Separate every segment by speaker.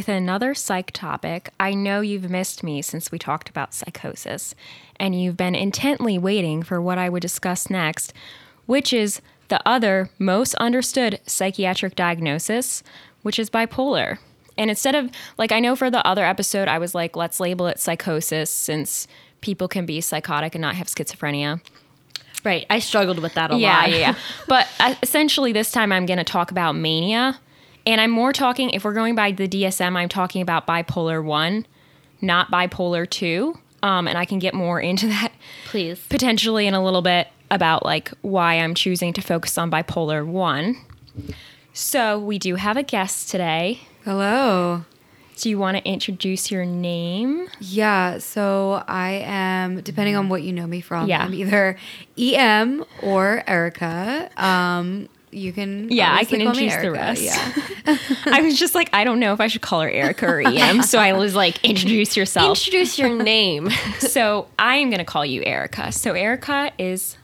Speaker 1: with another psych topic. I know you've missed me since we talked about psychosis, and you've been intently waiting for what I would discuss next, which is the other most understood psychiatric diagnosis, which is bipolar. And instead of, like, I know for the other episode, I was like, let's label it psychosis since people can be psychotic and not have schizophrenia.
Speaker 2: Right. I struggled with that a
Speaker 1: Yeah,
Speaker 2: lot.
Speaker 1: yeah, yeah. but uh, essentially, this time I'm going to talk about mania. And I'm more talking, if we're going by the DSM, I'm talking about bipolar 1, not bipolar 2. Um, and I can get more into that
Speaker 2: Please.
Speaker 1: potentially in a little bit about like why I'm choosing to focus on bipolar 1. So, we do have a guest today.
Speaker 3: Hello.
Speaker 1: Do you want to introduce your name?
Speaker 3: Yeah, so I am, depending on what you know me from,
Speaker 1: Yeah.
Speaker 3: I'm either EM or Erica. Um, you can
Speaker 1: Yeah, I can introduce the rest.
Speaker 3: Yeah.
Speaker 1: I was just like, I don't know if I should call her Erica or EM. So I was like, introduce yourself.
Speaker 2: Introduce your name.
Speaker 1: so I am going to call you Erica. So Erica is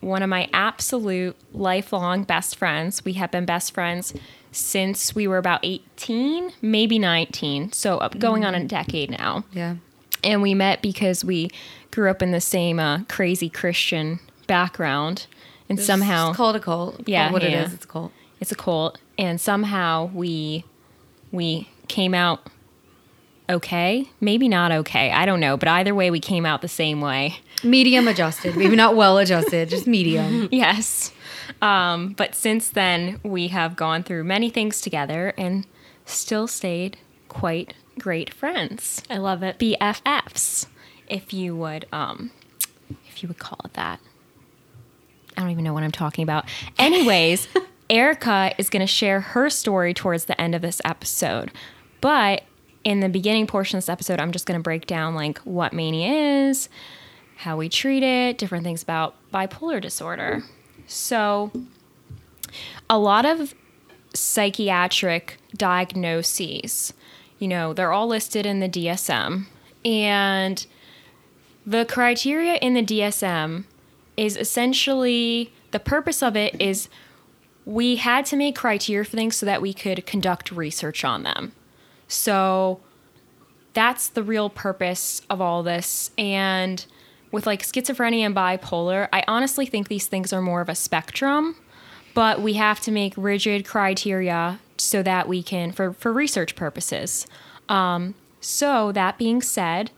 Speaker 1: one of my absolute lifelong best friends. We have been best friends since we were about 18, maybe 19. So up going on a decade now.
Speaker 3: yeah.
Speaker 1: And we met because we grew up in the same uh, crazy Christian background. And somehow
Speaker 3: It's called a cult. It's
Speaker 1: Yeah,
Speaker 3: what
Speaker 1: yeah.
Speaker 3: it is. It's a cult.
Speaker 1: it's a cult and somehow we we came out okay maybe not okay i don't know but either way we came out the same way
Speaker 3: Medium adjusted. Maybe not well adjusted, just medium.
Speaker 1: yes um, but since then we have gone through many things together and still stayed quite great friends
Speaker 2: I love it.
Speaker 1: bffs if you would um if you would call it that i don't even know what i'm talking about. Anyways erica is going to share her story towards the end of this episode. But in the beginning portion of this episode i'm just going to break down like what mania is how we treat it different things about bipolar disorder. So a lot of psychiatric diagnoses you know they're all listed in the dsm and the criteria in the DSM is essentially the purpose of it is we had to make criteria for things so that we could conduct research on them. So that's the real purpose of all this. And with like schizophrenia and bipolar, I honestly think these things are more of a spectrum, but we have to make rigid criteria so that we can, for, for research purposes. Um, so, that being said,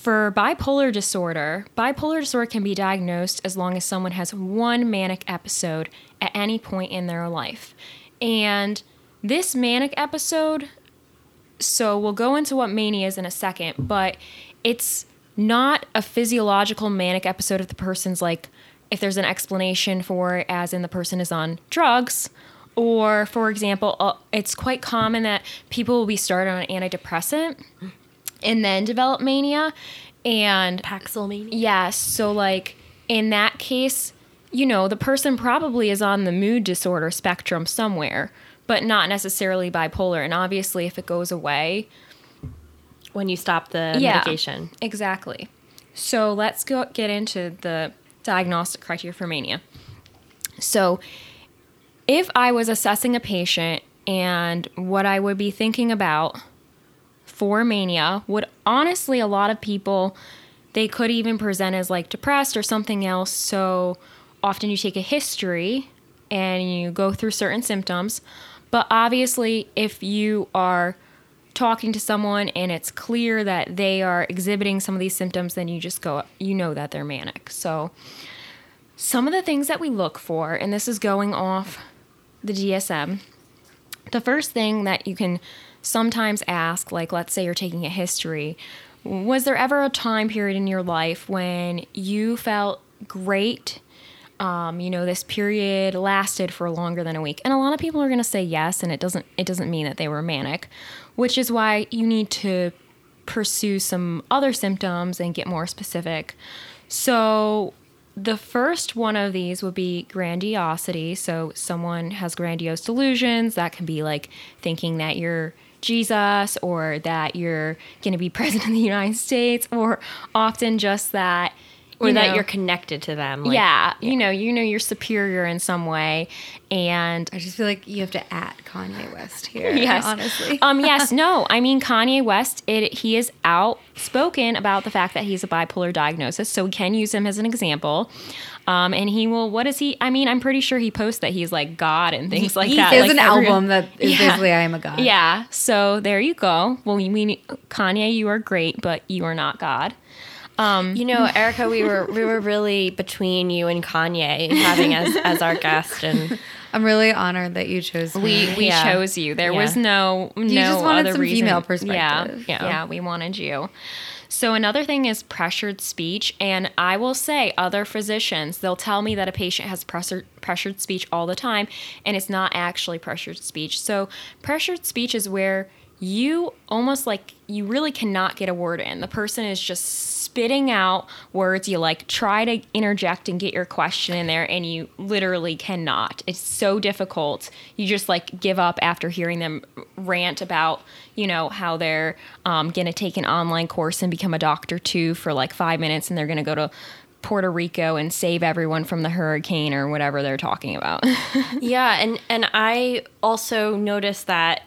Speaker 1: for bipolar disorder, bipolar disorder can be diagnosed as long as someone has one manic episode at any point in their life. And this manic episode, so we'll go into what mania is in a second, but it's not a physiological manic episode if the person's like, if there's an explanation for it, as in the person is on drugs. Or, for example, uh, it's quite common that people will be started on an antidepressant and then develop mania. And
Speaker 2: Paxilmania.
Speaker 1: yes, so like in that case, you know, the person probably is on the mood disorder spectrum somewhere, but not necessarily bipolar. And obviously, if it goes away,
Speaker 2: When you stop the
Speaker 1: Yeah.
Speaker 2: medication.
Speaker 1: Exactly. So let's go get into the diagnostic criteria for mania. So, if I was assessing a patient and what I would be thinking about for mania would honestly a lot of people they could even present as like depressed or something else. So often you take a history and you go through certain symptoms. But obviously, if you are talking to someone and it's clear that they are exhibiting some of these symptoms, then you just go, you know that they're manic. So, some of the things that we look for, and this is going off the DSM, the first thing that you can sometimes ask, like let's say you're taking a history, was there ever a time period in your life when you felt great? Um, you know, this period lasted for longer than a week, and a lot of people are going to say yes, and it doesn't. It doesn't mean that they were manic, which is why you need to pursue some other symptoms and get more specific. So, the first one of these would be grandiosity. So, someone has grandiose delusions. That can be like thinking that you're Jesus or that you're going to be president of the United States, or often just that
Speaker 2: or
Speaker 1: you
Speaker 2: that
Speaker 1: know-
Speaker 2: you're connected to them. Like,
Speaker 1: yeah, you know, you know, you're superior in some way, and
Speaker 3: I just feel like you have to at Kanye West here.
Speaker 1: yes,
Speaker 3: honestly.
Speaker 1: um, yes, no. I mean, Kanye West. It he is outspoken about the fact that he's a bipolar diagnosis, so we can use him as an example. Um, and he will. What is he? I mean, I'm pretty sure he posts that he's like God and things like
Speaker 3: he
Speaker 1: that.
Speaker 3: has
Speaker 1: like
Speaker 3: an
Speaker 1: every-
Speaker 3: album that is
Speaker 1: Yeah.
Speaker 3: basically "I Am a God."
Speaker 1: Yeah. So there you go. Well, we mean Kanye, you are great, but you are not God.
Speaker 2: Um, you know, Erica, we were we were really between you and Kanye having as as our guest, and
Speaker 3: I'm really honored that you chose me.
Speaker 1: We we
Speaker 2: Yeah.
Speaker 1: chose you. There
Speaker 2: Yeah.
Speaker 1: was no no
Speaker 3: just wanted
Speaker 1: other
Speaker 3: some
Speaker 1: reason.
Speaker 3: female
Speaker 1: Yeah,
Speaker 3: perspective.
Speaker 1: yeah,
Speaker 2: Yeah.
Speaker 1: we wanted you. So another thing is pressured speech, and I will say other physicians they'll tell me that a patient has pressure, pressured speech all the time, and it's not actually pressured speech. So pressured speech is where you almost like you really cannot get a word in. The person is just spitting out words. You like try to interject and get your question in there, and you literally cannot. It's so difficult. You just like give up after hearing them rant about, you know, how they're um, to take an online course and become a doctor too for like five minutes, and they're to go to Puerto Rico and save everyone from the hurricane or whatever they're talking about.
Speaker 2: yeah, and and I also noticed that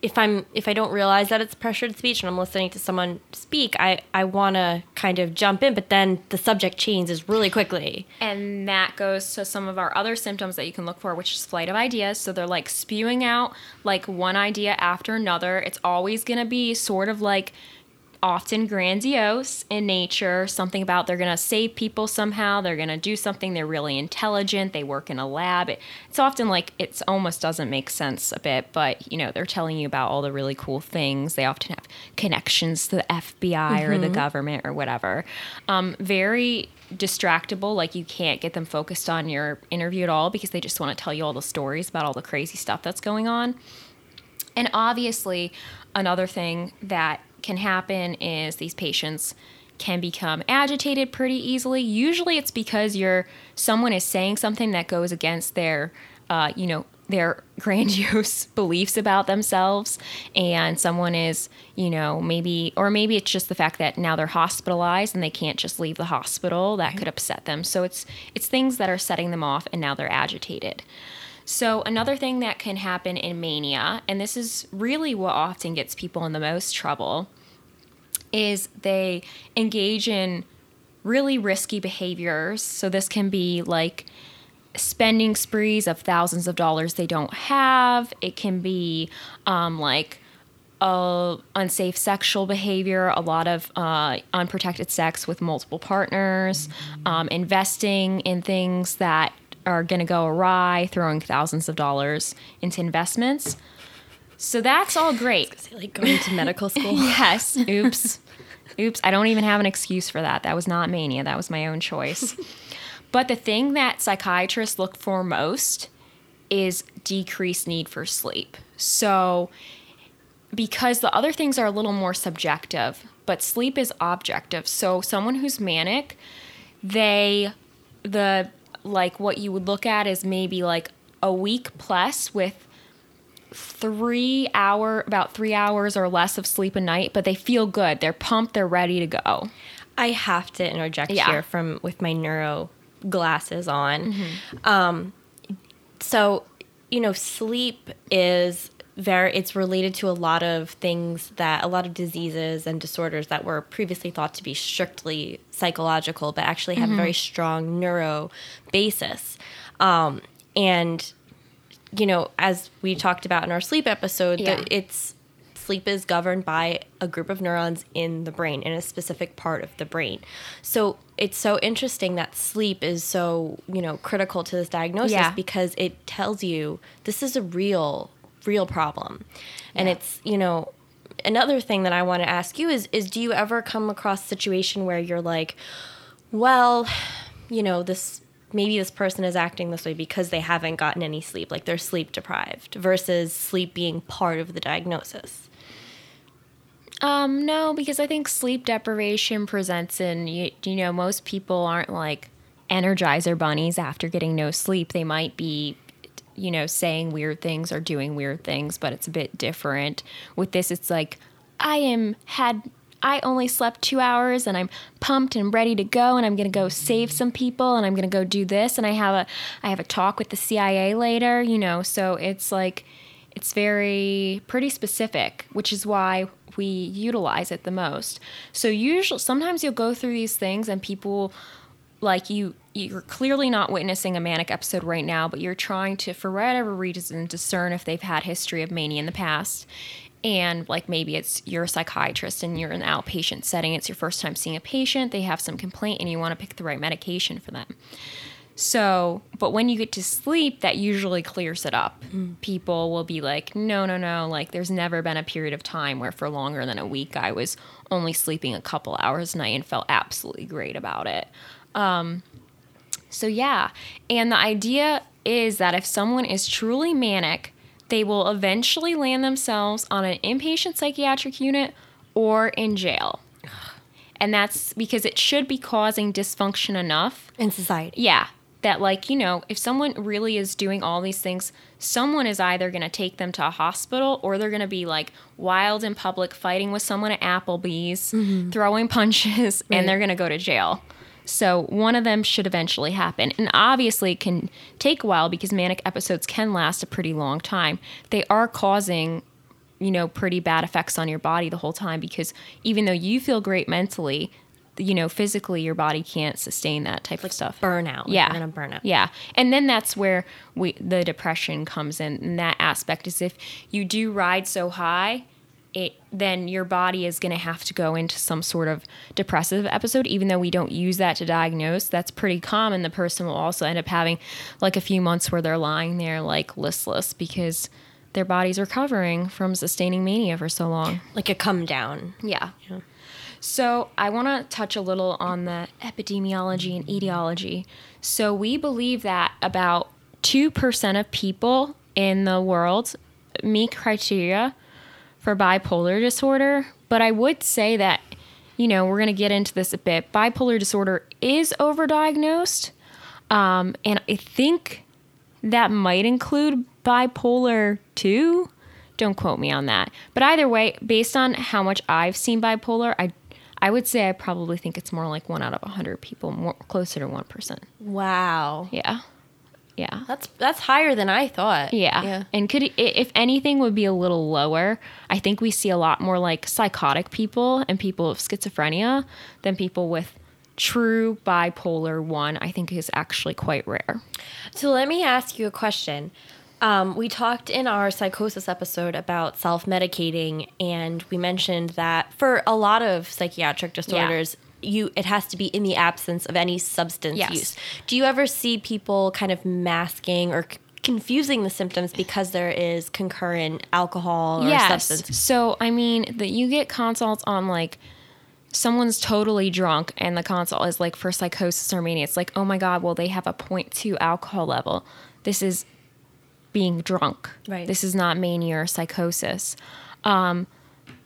Speaker 2: if I'm if I don't realize that it's pressured speech and I'm listening to someone speak, I I want to kind of jump in, but then the subject changes really quickly.
Speaker 1: And that goes to some of our other symptoms that you can look for, which is flight of ideas. So they're like spewing out like one idea after another. It's always going to be sort of like often grandiose in nature, something about they're going to save people somehow, they're going to do something, they're really intelligent, they work in a lab. It, it's often like it's almost doesn't make sense a bit, but you know, they're telling you about all the really cool things. They often have connections to the FBI or the government or whatever. Um, very distractible, like you can't get them focused on your interview at all because they just want to tell you all the stories about all the crazy stuff that's going on. And obviously, another thing that can happen is these patients can become agitated pretty easily. Usually, it's because you're someone is saying something that goes against their, uh, you know, their grandiose beliefs about themselves, and someone is, you know, maybe, or maybe it's just the fact that now they're hospitalized and they can't just leave the hospital. That could upset them. So it's it's things that are setting them off, and now they're agitated. So, another thing that can happen in mania, and this is really what often gets people in the most trouble, is they engage in really risky behaviors. So, this can be like spending sprees of thousands of dollars they don't have, it can be um, like uh, unsafe sexual behavior, a lot of uh, unprotected sex with multiple partners, um, investing in things that are going to go awry, throwing thousands of dollars into investments. So that's all great.
Speaker 2: Like going to medical school.
Speaker 1: Yes. Oops. Oops. I don't even have an excuse for that. That was not mania. That was my own choice. but the thing that psychiatrists look for most is decreased need for sleep. So, because the other things are a little more subjective, but sleep is objective. So, someone who's manic, they, the, like, what you would look at is maybe like a week plus with three hour about three hours or less of sleep a night but they feel good they're pumped they're ready to go
Speaker 2: I have to interject
Speaker 1: Yeah.
Speaker 2: here from with my neuro glasses on. Um, so, you know, sleep is very it's related to a lot of things that a lot of diseases and disorders that were previously thought to be strictly psychological, but actually have a very strong neuro basis. Um, and you know, as we talked about in our sleep episode,
Speaker 1: Yeah.
Speaker 2: that it's sleep is governed by a group of neurons in the brain in a specific part of the brain. So it's so interesting that sleep is so, you know, critical to this diagnosis
Speaker 1: Yeah.
Speaker 2: because it tells you this is a real real problem. And
Speaker 1: Yeah.
Speaker 2: it's, you know, another thing that I want to ask you is is do you ever come across a situation where you're like, well, you know, this maybe this person is acting this way because they haven't gotten any sleep, like they're sleep deprived versus sleep being part of the diagnosis.
Speaker 1: um no because i think sleep deprivation presents in you, you know most people aren't like energizer bunnies after getting no sleep they might be you know saying weird things or doing weird things but it's a bit different with this it's like i am had I only slept two hours and I'm pumped and ready to go and I'm gonna go save some people and I'm gonna go do this and I have a I have a talk with the CIA later, you know, so it's like it's very pretty specific, which is why we utilize it the most. So usually sometimes you'll go through these things and people like you you're clearly not witnessing a manic episode right now, but you're trying to for whatever reason discern if they've had history of mania in the past. And like maybe it's you're a psychiatrist and you're in an outpatient setting. It's your first time seeing a patient. They have some complaint and you want to pick the right medication for them. So but when you get to sleep that usually clears it up. People will be like no no no like there's never been a period of time where for longer than a week i was only sleeping a couple hours a night and felt absolutely great about it. Um, so yeah and the idea is that if someone is truly manic they will eventually land themselves on an inpatient psychiatric unit or in jail. And that's because it should be causing dysfunction enough.
Speaker 2: In society.
Speaker 1: Yeah. That, like, you know, if someone really is doing all these things, someone is either going to take them to a hospital or they're going to be like wild in public, fighting with someone at Applebee's, mm-hmm. throwing punches,
Speaker 2: Right.
Speaker 1: and they're going to go to jail. So one of them should eventually happen. And obviously it can take a while because manic episodes can last a pretty long time. They are causing, you know, pretty bad effects on your body the whole time because even though you feel great mentally, you know, physically your body can't sustain that type of stuff.
Speaker 2: Burnout. Like,
Speaker 1: Yeah.
Speaker 2: You're going to burn out.
Speaker 1: Yeah. And then that's where we the depression comes in. And that aspect is if you do ride so high, it then your body is going to have to go into some sort of depressive episode even though we don't use that to diagnose that's pretty common the person will also end up having like a few months where they're lying there like listless because their body's recovering from sustaining mania for so long
Speaker 2: Like a come down.
Speaker 1: yeah. So I want to touch a little on the epidemiology and etiology. So we believe that about 2% of people in the world meet criteria for bipolar disorder. But I would say that, you know, we're going to get into this a bit. Bipolar disorder is overdiagnosed. Um, and I think that might include bipolar 2 don't quote me on that but either way based on how much i've seen bipolar i i would say i probably think it's more like one out of 100 people more closer to 1%
Speaker 2: Wow.
Speaker 1: yeah yeah
Speaker 2: That's that's higher than I thought.
Speaker 1: yeah.
Speaker 2: Yeah.
Speaker 1: And could if anything would be a little lower. I think we see a lot more like psychotic people and people with schizophrenia than people with true bipolar 1. I think is actually quite rare.
Speaker 2: So let me ask you a question. Um, we talked in our psychosis episode about self medicating, and we mentioned that for a lot of psychiatric disorders, you it has to be in the absence of any substance
Speaker 1: Yes.
Speaker 2: use. Do you ever see people kind of masking or c- confusing the symptoms because there is concurrent alcohol or
Speaker 1: yes.
Speaker 2: substance?
Speaker 1: So I mean that you get consults on like someone's totally drunk and the consult is like for psychosis or mania. It's like, oh my god, well they have a 0.2 alcohol level. This is being drunk.
Speaker 2: Right.
Speaker 1: This is not mania or psychosis. Um,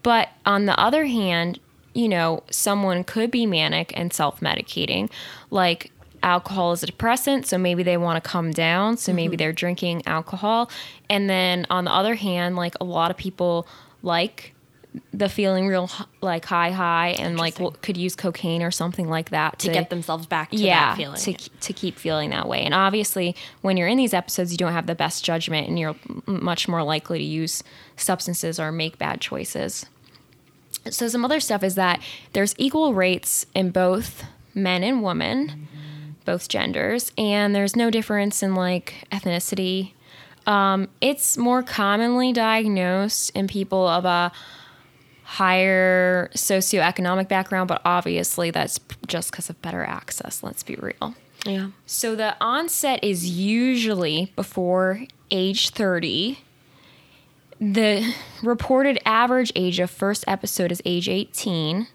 Speaker 1: but on the other hand, you know, someone could be manic and self medicating. Like alcohol is a depressant, so maybe they want to come down, so maybe mm-hmm. they're drinking alcohol. And then on the other hand, like a lot of people like the feeling real like high high and like could use cocaine or something like that
Speaker 2: To get themselves back to
Speaker 1: yeah,
Speaker 2: that feeling.
Speaker 1: to to keep feeling that way. And obviously, when you're in these episodes, you don't have the best judgment, and you're m- much more likely to use substances or make bad choices. So some other stuff is that there's equal rates in both men and women, both genders, and there's no difference in like ethnicity. Um, it's more commonly diagnosed in people of a higher socioeconomic background, but obviously that's just because of better access. Let's be real.
Speaker 2: yeah.
Speaker 1: So the onset is usually before age 30. The reported average age of first episode is age 18.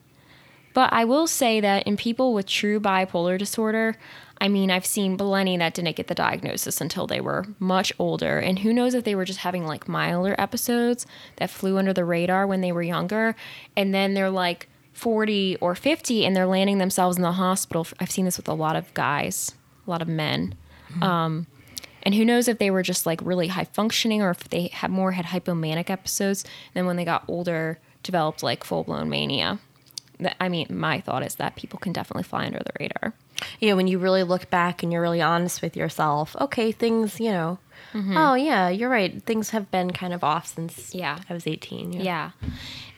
Speaker 1: But I will say that in people with true bipolar disorder, I mean, I've seen plenty that didn't get the diagnosis until they were much older. And who knows if they were just having like milder episodes that flew under the radar when they were younger. And then they're like 40 or 50 and they're landing themselves in the hospital. I've seen this with a lot of guys, a lot of men. Um, and who knows if they were just like really high functioning or if they had more had hypomanic episodes. then when they got older, developed like full blown mania. I mean, my thought is that people can definitely fly under the radar.
Speaker 2: Yeah, when you really look back and you're really honest with yourself, okay, things, you know, mm-hmm. oh, yeah, you're right. Things have been kind of off since
Speaker 1: Yeah.
Speaker 2: I was 18.
Speaker 1: Yeah.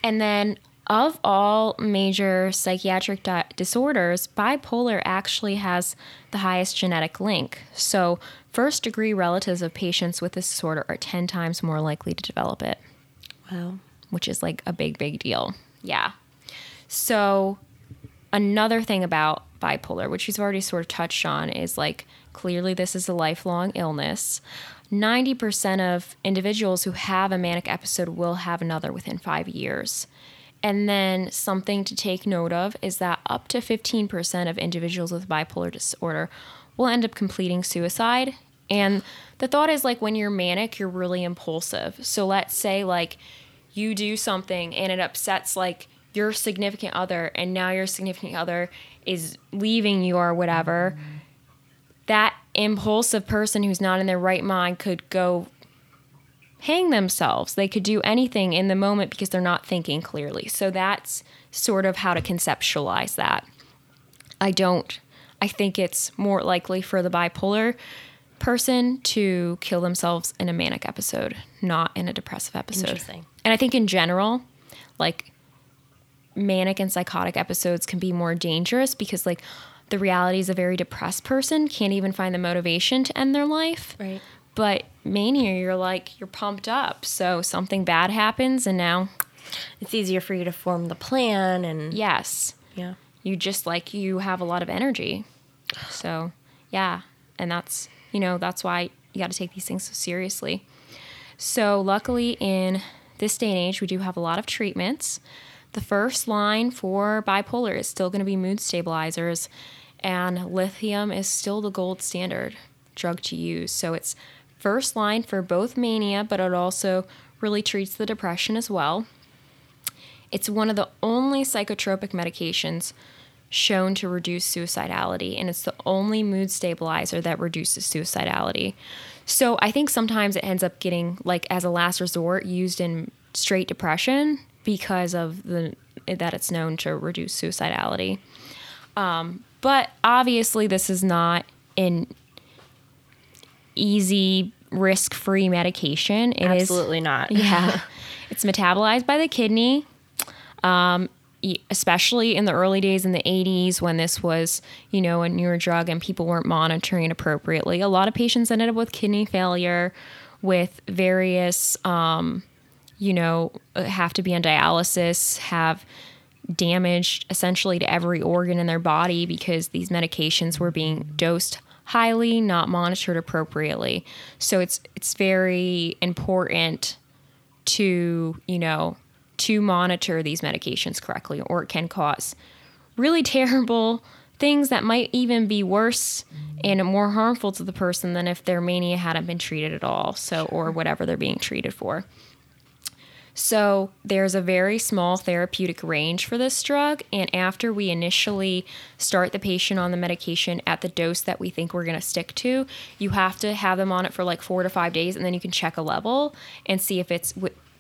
Speaker 1: And then of all major psychiatric di- disorders, bipolar actually has the highest genetic link. So, first degree relatives of patients with this disorder are 10 times more likely to develop it,
Speaker 2: Wow.
Speaker 1: which is like a big, big deal. Yeah. So, another thing about bipolar, which we've already sort of touched on, is like clearly this is a lifelong illness. 90% of individuals who have a manic episode will have another within five years. And then something to take note of is that up to 15% of individuals with bipolar disorder will end up completing suicide. And the thought is like when you're manic, you're really impulsive. So let's say like you do something and it upsets like your significant other and now your significant other is leaving you or whatever that impulsive person who's not in their right mind could go hang themselves they could do anything in the moment because they're not thinking clearly so that's sort of how to conceptualize that i don't i think it's more likely for the bipolar person to kill themselves in a manic episode not in a depressive episode
Speaker 2: Interesting.
Speaker 1: and I think in general, like manic and psychotic episodes can be more dangerous because like the reality is a very depressed person can't even find the motivation to end their life.
Speaker 2: Right.
Speaker 1: But mania, you're like you're pumped up. So something bad happens and now
Speaker 2: It's easier for you to form the plan and
Speaker 1: yes,
Speaker 2: yeah.
Speaker 1: You just like you have a lot of energy. So, yeah, and that's, you know, that's why you got to take these things so seriously. So, luckily in this day and age, we do have a lot of treatments. The first line for bipolar is still going to be mood stabilizers, and lithium is still the gold standard drug to use. So, it's first line for both mania, but it also really treats the depression as well. It's one of the only psychotropic medications shown to reduce suicidality, and it's the only mood stabilizer that reduces suicidality. So I think sometimes it ends up getting, like, as a last resort, used in straight depression because of the that it's known to reduce suicidality. Um, but obviously, this is not an easy, risk-free medication. It is
Speaker 2: Absolutely not.
Speaker 1: yeah. it's metabolized by the kidney. Um, especially in the early days in the 80s when this was, you know, a newer drug and people weren't monitoring appropriately. A lot of patients ended up with kidney failure, with various, um, you know, have to be on dialysis, have damage essentially to every organ in their body because these medications were being dosed highly, not monitored appropriately. So it's it's very important to, you know, to monitor these medications correctly or it can cause really terrible things that might even be worse and more harmful to the person than if their mania hadn't been treated at all. So or whatever they're being treated for. So there's a very small therapeutic range for this drug. And after we initially start the patient on the medication at the dose that we think we're going to stick to, you have to have them on it for like four to five days. And then you can check a level and see if it's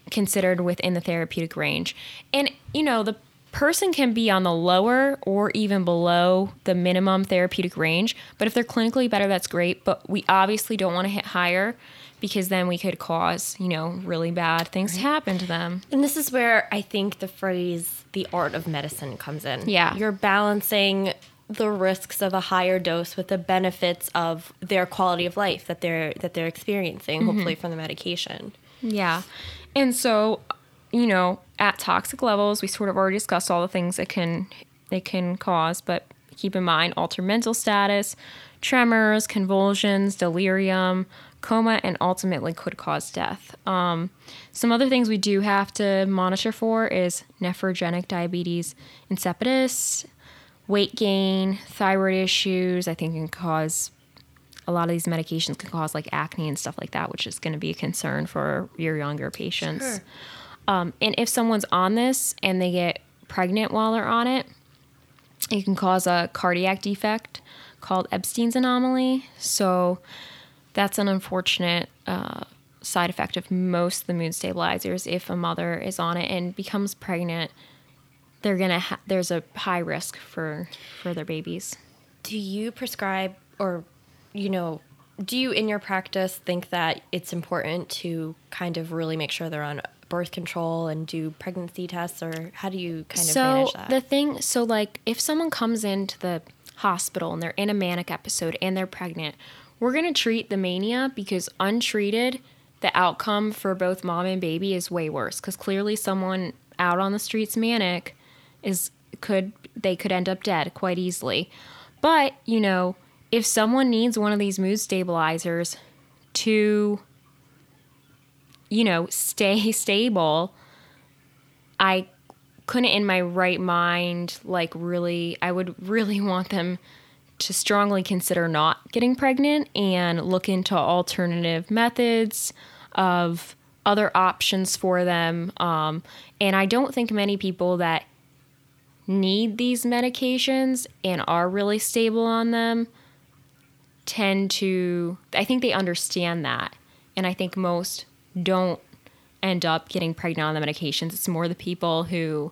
Speaker 1: considered within the therapeutic range. And, you know, the person can be on the lower or even below the minimum therapeutic range. But if they're clinically better, that's great. But we obviously don't want to hit higher because then we could cause, you know, really bad things to happen to them.
Speaker 2: And this is where I think the phrase the art of medicine comes in.
Speaker 1: Yeah.
Speaker 2: You're balancing the risks of a higher dose with the benefits of their quality of life that they're that they're experiencing, mm-hmm. hopefully from the medication.
Speaker 1: Yeah. And so, you know, at toxic levels, we sort of already discussed all the things that can it can cause, but keep in mind altered mental status, tremors, convulsions, delirium, coma, and ultimately could cause death. Um, some other things we do have to monitor for is nephrogenic diabetes insipidus, weight gain, thyroid issues. I think can cause a lot of these medications can cause like acne and stuff like that, which is going to be a concern for your younger patients.
Speaker 2: Sure.
Speaker 1: Um, and if someone's on this and they get pregnant while they're on it, it can cause a cardiac defect called Ebstein's anomaly. So that's an unfortunate uh, side effect of most of the mood stabilizers. If a mother is on it and becomes pregnant, they're gonna ha- there's a high risk for for their babies.
Speaker 2: Do you prescribe or, you know, do you in your practice think that it's important to kind of really make sure they're on birth control and do pregnancy tests, or how do you kind of
Speaker 1: so
Speaker 2: manage that?
Speaker 1: the thing so like if someone comes into the hospital and they're in a manic episode and they're pregnant we're going to treat the mania because untreated the outcome for both mom and baby is way worse because clearly someone out on the streets manic is could they could end up dead quite easily but you know if someone needs one of these mood stabilizers to you know stay stable I couldn't in my right mind like really I would really want them to strongly consider not getting pregnant and look into alternative methods of other options for them. Um, and I don't think many people that need these medications and are really stable on them tend to I think they understand that and I think most don't end up getting pregnant on the medications. It's more the people who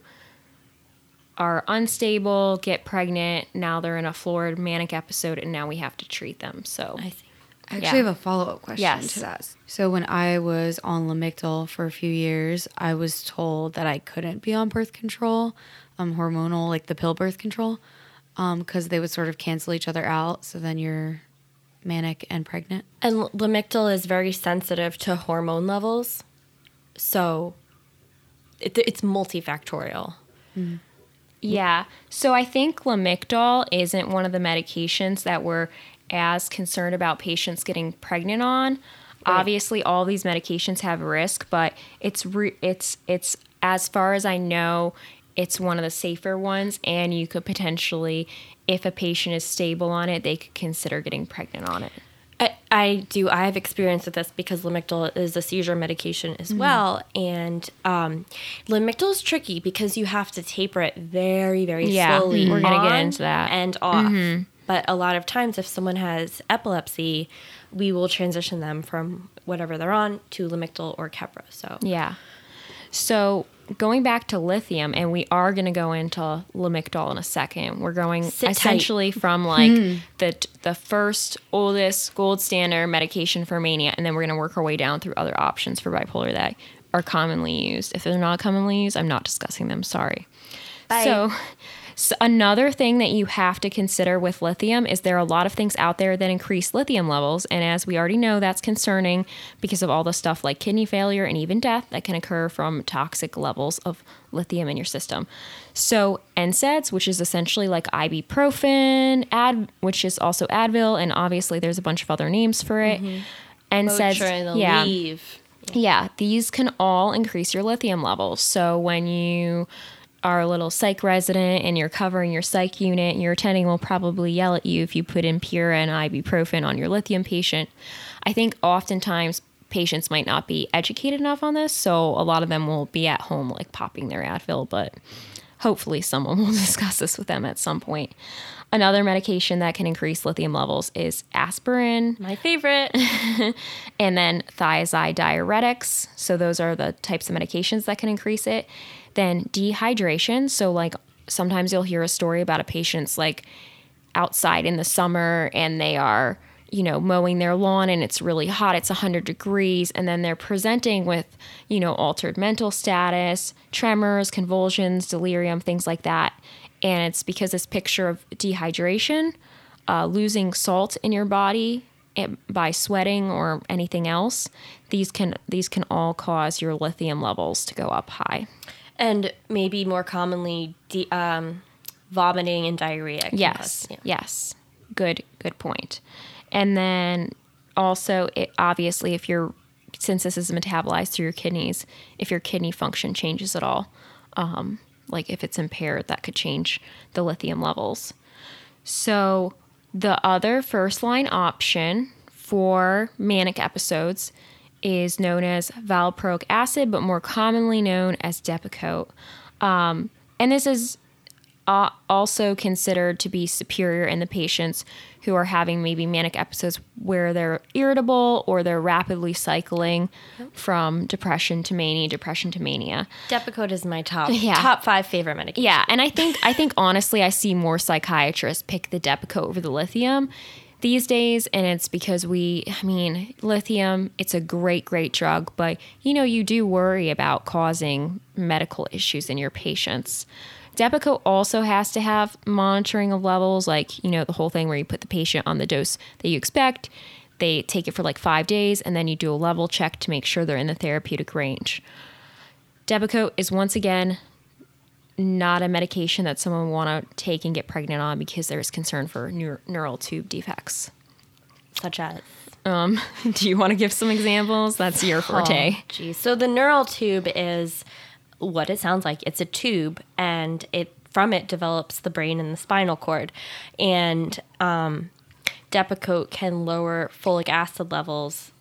Speaker 1: are unstable, get pregnant, now they're in a florid manic episode, and now we have to treat them. So
Speaker 2: I see.
Speaker 3: I actually
Speaker 1: Yeah.
Speaker 3: have a follow up question
Speaker 1: Yes.
Speaker 3: to that. So when I was on Lamictal for a few years, I was told that I couldn't be on birth control, um, hormonal, like the pill birth control, because they would sort of cancel each other out. So then you're manic and pregnant.
Speaker 2: And Lamictal is very sensitive to hormone levels, so it, it's multifactorial. Mm-hmm.
Speaker 1: Yeah. So I think Lamictal isn't one of the medications that we're as concerned about patients getting pregnant on. Obviously, all these medications have risk, but it's re- it's it's as far as I know, it's one of the safer ones, and you could potentially, if a patient is stable on it, they could consider getting pregnant on it.
Speaker 2: I, I do. I have experience with this because Lamictal is a seizure medication as mm-hmm. well, and um, Lamictal is tricky because you have to taper it very, very
Speaker 1: Yeah,
Speaker 2: slowly. Mm-hmm.
Speaker 1: we're gonna get into that.
Speaker 2: and off. Mm-hmm. But a lot of times, if someone has epilepsy, we will transition them from whatever they're on to Lamictal or Keppra. So
Speaker 1: Yeah. So going back to lithium, and we are going to go into Lamictal in a second. We're going
Speaker 2: Sit tight.
Speaker 1: essentially from like hmm. the the first oldest gold standard medication for mania, and then we're going to work our way down through other options for bipolar that are commonly used. If they're not commonly used, I'm not discussing them. Sorry.
Speaker 2: Bye.
Speaker 1: So, so another thing that you have to consider with lithium is there are a lot of things out there that increase lithium levels, and as we already know, that's concerning because of all the stuff like kidney failure and even death that can occur from toxic levels of lithium in your system. So NSAIDs, which is essentially like ibuprofen, Ad, which is also Advil, and obviously there's a bunch of other names for it. Mm-hmm. NSAIDs,
Speaker 2: Motrin,
Speaker 1: yeah.
Speaker 2: Aleve.
Speaker 1: Yeah, these can all increase your lithium levels. So when you are a little psych resident and you're covering your psych unit, your attending will probably yell at you if you put in Pura and ibuprofen on your lithium patient. I think oftentimes patients might not be educated enough on this, so a lot of them will be at home like popping their Advil, but hopefully someone will discuss this with them at some point. Another medication that can increase lithium levels is aspirin,
Speaker 2: My favorite.
Speaker 1: and then thiazide diuretics. So those are the types of medications that can increase it. Then dehydration. So like sometimes you'll hear a story about a patient's like outside in the summer and they are you know mowing their lawn and it's really hot it's 100 degrees and then they're presenting with you know altered mental status tremors convulsions delirium things like that and it's because this picture of dehydration uh, losing salt in your body eh, by sweating or anything else these can these can all cause your lithium levels to go up high
Speaker 2: and maybe more commonly, de- um, vomiting and diarrhea.
Speaker 1: Yes.
Speaker 2: cause- yeah.
Speaker 1: Yes. Good. Good point. And then also, it, obviously, if you're since this is metabolized through your kidneys, if your kidney function changes at all, um, like if it's impaired, that could change the lithium levels. So the other first line option for manic episodes is known as valproic acid, but more commonly known as Depakote. Um, and this is uh, also considered to be superior in the patients who are having maybe manic episodes where they're irritable or they're rapidly cycling from depression to mania, depression to mania.
Speaker 2: Depakote is my top
Speaker 1: Yeah.
Speaker 2: top five favorite medication.
Speaker 1: Yeah, and I think I think honestly, I see more psychiatrists pick the Depakote over the lithium these days, and it's because we, I mean, lithium, it's a great, great drug, but you know, you do worry about causing medical issues in your patients. Depakote also has to have monitoring of levels, like you know, the whole thing where you put the patient on the dose that you expect. They take it for like five days, and then you do a level check to make sure they're in the therapeutic range. Depakote is once again not a medication that someone would want to take and get pregnant on because there's concern for neur- neural tube defects.
Speaker 2: such as
Speaker 1: Do you want to give some examples? That's your forte.
Speaker 2: Oh, geez. So the neural tube is what it sounds like. It's a tube, and it from it develops the brain and the spinal cord. And um, Depakote can lower folic acid levels.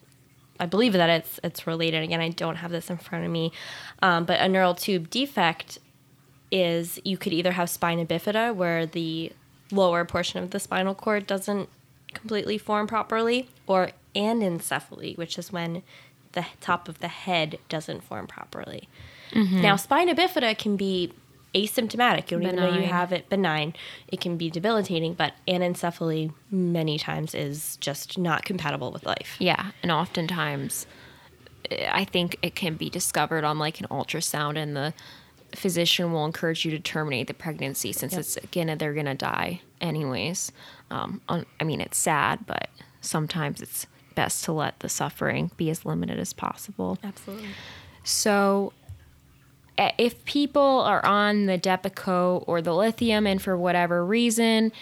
Speaker 2: I believe that it's it's related. Again, I don't have this in front of me, um, but a neural tube defect is you could either have spina bifida, where the lower portion of the spinal cord doesn't completely form properly, or anencephaly, which is when the top of the head doesn't form properly. Mm-hmm. Now, spina bifida can be asymptomatic. You don't even know you have it benign. It can be debilitating, but anencephaly many times is just not compatible with life.
Speaker 1: Yeah, and oftentimes I think it can be discovered on like an ultrasound, and the physician will encourage you to terminate the pregnancy since
Speaker 2: Yep.
Speaker 1: it's gonna they're gonna die anyways. Um, on, I mean, it's sad, but sometimes it's best to let the suffering be as limited as possible.
Speaker 2: Absolutely.
Speaker 1: So, if people are on the Depakote or the lithium, and for whatever reason,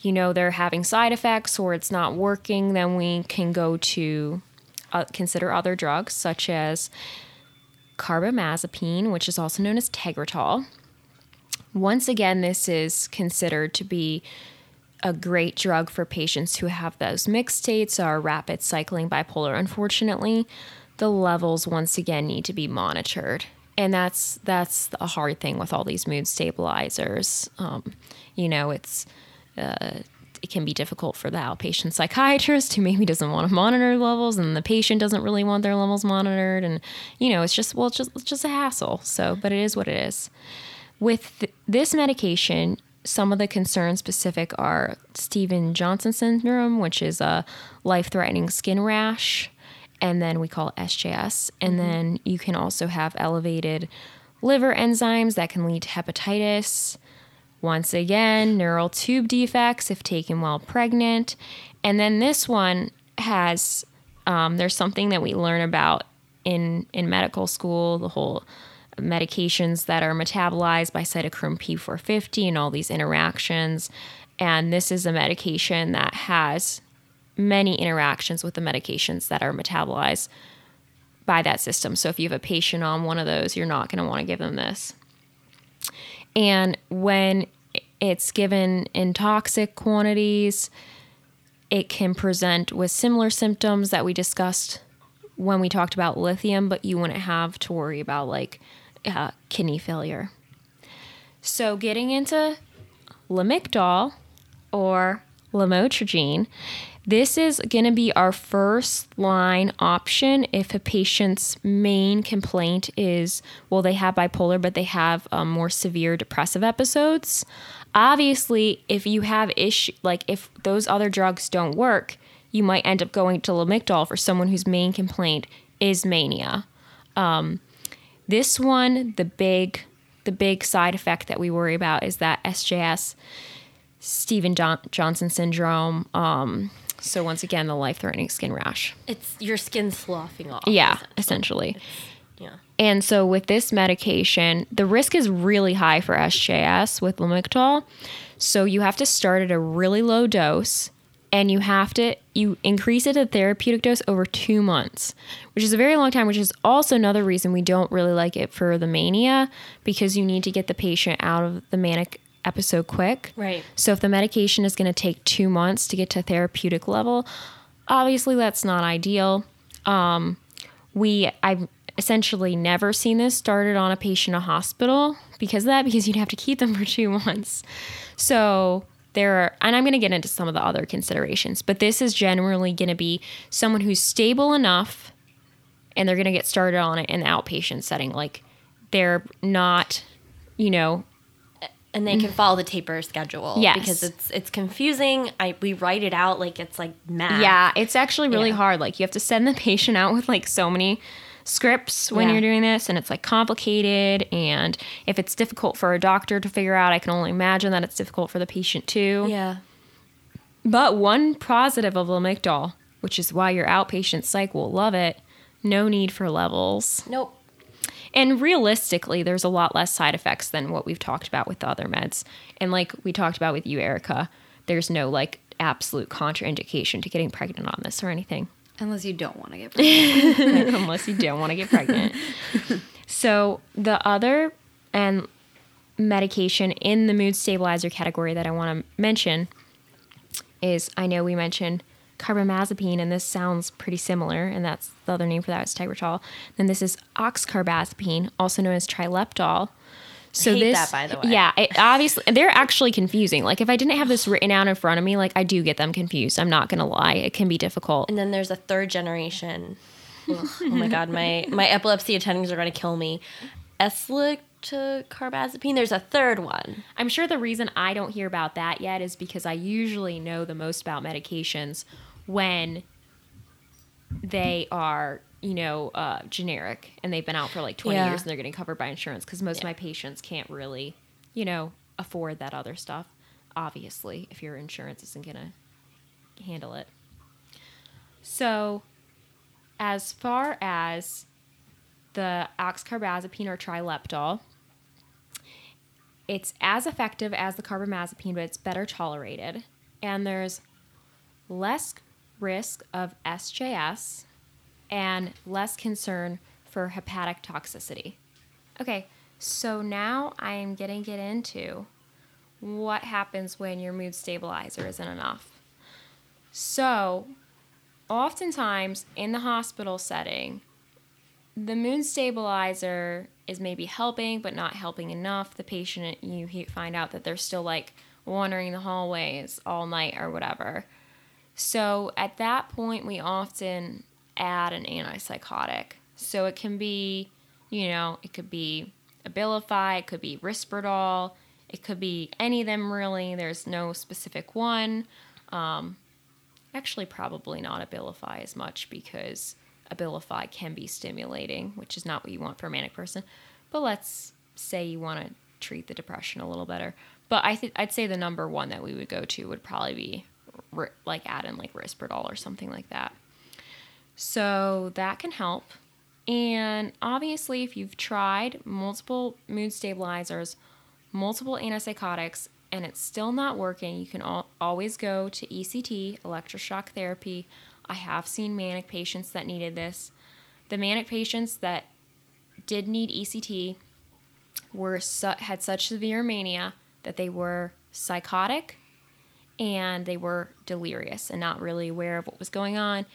Speaker 1: you know they're having side effects or it's not working, then we can go to uh, consider other drugs such as carbamazepine, which is also known as Tegretol. Once again, this is considered to be a great drug for patients who have those mixed states or rapid cycling bipolar. Unfortunately, the levels once again need to be monitored, and that's that's a hard thing with all these mood stabilizers. Um, you know, it's uh, it can be difficult for the outpatient psychiatrist who maybe doesn't want to monitor levels, and the patient doesn't really want their levels monitored, and you know, it's just well, it's just it's just a hassle. So, but it is what it is. With th- this medication, some of the concerns specific are Steven Johnson syndrome, which is a life threatening skin rash, and then we call it SJS. And mm-hmm. then you can also have elevated liver enzymes that can lead to hepatitis. Once again, neural tube defects if taken while pregnant. And then this one has, um, there's something that we learn about in, in medical school, the whole medications that are metabolized by cytochrome P450 and all these interactions. And this is a medication that has many interactions with the medications that are metabolized by that system. So if you have a patient on one of those, you're not going to want to give them this. And when it's given in toxic quantities, it can present with similar symptoms that we discussed when we talked about lithium, but you wouldn't have to worry about like uh, kidney failure. So, getting into Lamictal or lamotrigine, this is going to be our first line option if a patient's main complaint is well, they have bipolar, but they have um, more severe depressive episodes. Obviously, if you have issue like if those other drugs don't work, you might end up going to Lamictal for someone whose main complaint is mania. Um, this one, the big the big side effect that we worry about is that SJS, Steven John- Johnson syndrome. Um, so once again, the life-threatening skin rash.
Speaker 2: It's your skin sloughing off.
Speaker 1: Yeah,
Speaker 2: essentially.
Speaker 1: essentially.
Speaker 2: Yeah.
Speaker 1: And so with this medication, the risk is really high for SJS with Lamictal. So you have to start at a really low dose and you have to you increase it to therapeutic dose over 2 months, which is a very long time, which is also another reason we don't really like it for the mania because you need to get the patient out of the manic episode quick.
Speaker 2: Right.
Speaker 1: So if the medication is going to take 2 months to get to therapeutic level, obviously that's not ideal um, we I've essentially never seen this started on a patient in a hospital because of that, because you'd have to keep them for two months. So there are, and I'm going to get into some of the other considerations, but this is generally going to be someone who's stable enough and they're going to get started on it in the outpatient setting. Like they're not, you know,
Speaker 2: and they can mm. follow the taper schedule.
Speaker 1: Yes.
Speaker 2: because it's it's confusing. I we write it out like it's like math.
Speaker 1: Yeah, it's actually really
Speaker 2: Yeah.
Speaker 1: hard. Like you have to send the patient out with like so many scripts when
Speaker 2: Yeah.
Speaker 1: you're doing this and it's like complicated and if it's difficult for a doctor to figure out, I can only imagine that it's difficult for the patient too.
Speaker 2: yeah.
Speaker 1: But one positive of Lamictal, which is why your outpatient psych will love it, no need for levels.
Speaker 2: Nope.
Speaker 1: And realistically, there's a lot less side effects than what we've talked about with the other meds. And like we talked about with you, Erica, there's no like absolute contraindication to getting pregnant on this or anything.
Speaker 3: Unless you don't want to get pregnant.
Speaker 1: unless you don't want to get pregnant. so the other and medication in the mood stabilizer category that I want to mention is I know we mentioned carbamazepine, and this sounds pretty similar, and that's the other name for that is Tegretol. Then this is oxcarbazepine, also known as Trileptal. So this,
Speaker 2: that, by the way.
Speaker 1: yeah, it obviously they're actually confusing. Like if I didn't have this written out in front of me, like I do get them confused. I'm not gonna lie, it can be difficult.
Speaker 2: And then there's a third generation. Ugh, oh my god, my my epilepsy attendings are gonna kill me. Eslicarbazepine. There's a third one.
Speaker 1: I'm sure the reason I don't hear about that yet is because I usually know the most about medications when they are, you know, uh, generic and they've been out for like 20
Speaker 2: Yeah.
Speaker 1: years and they're getting covered by insurance because most of my patients can't really, you know, afford that other stuff. Obviously, if your insurance isn't going to handle it. So, as far as the oxcarbazepine or trileptal, it's as effective as the carbamazepine, but it's better tolerated. And there's less risk of SJS and less concern for hepatic toxicity. Okay, so now I am getting get into what happens when your mood stabilizer isn't enough. So, oftentimes in the hospital setting, the mood stabilizer is maybe helping but not helping enough the patient you find out that they're still like wandering the hallways all night or whatever so at that point we often add an antipsychotic. So it can be you know it could be abilify it could be risperdal it could be any of them really. There's no specific one. Um, actually probably not abilify as much because abilify can be stimulating which is not what you want for a manic person. But let's say you want to treat the depression a little better. But i think i'd say the number one that we would go to would probably be like add in like risperdal or something like that so that can help and obviously if you've tried multiple mood stabilizers multiple antipsychotics and it's still not working, you can al- always go to ECT, electroshock therapy. I have seen manic patients that needed this. The manic patients that did need ECT were su- had such severe mania that they were psychotic and they were delirious and not really aware of what was going on,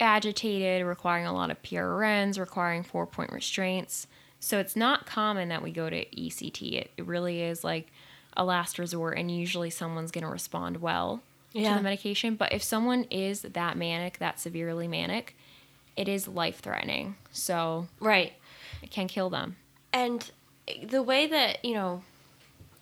Speaker 1: agitated, requiring a lot of PRNs, requiring four point restraints. So it's not common that we go to ECT. It, it really is like a last resort, and usually someone's going to respond well to the medication. But if someone is that manic, that severely manic, it is life threatening. So
Speaker 2: Right.
Speaker 1: it can kill them.
Speaker 2: And eh, the way that, you know,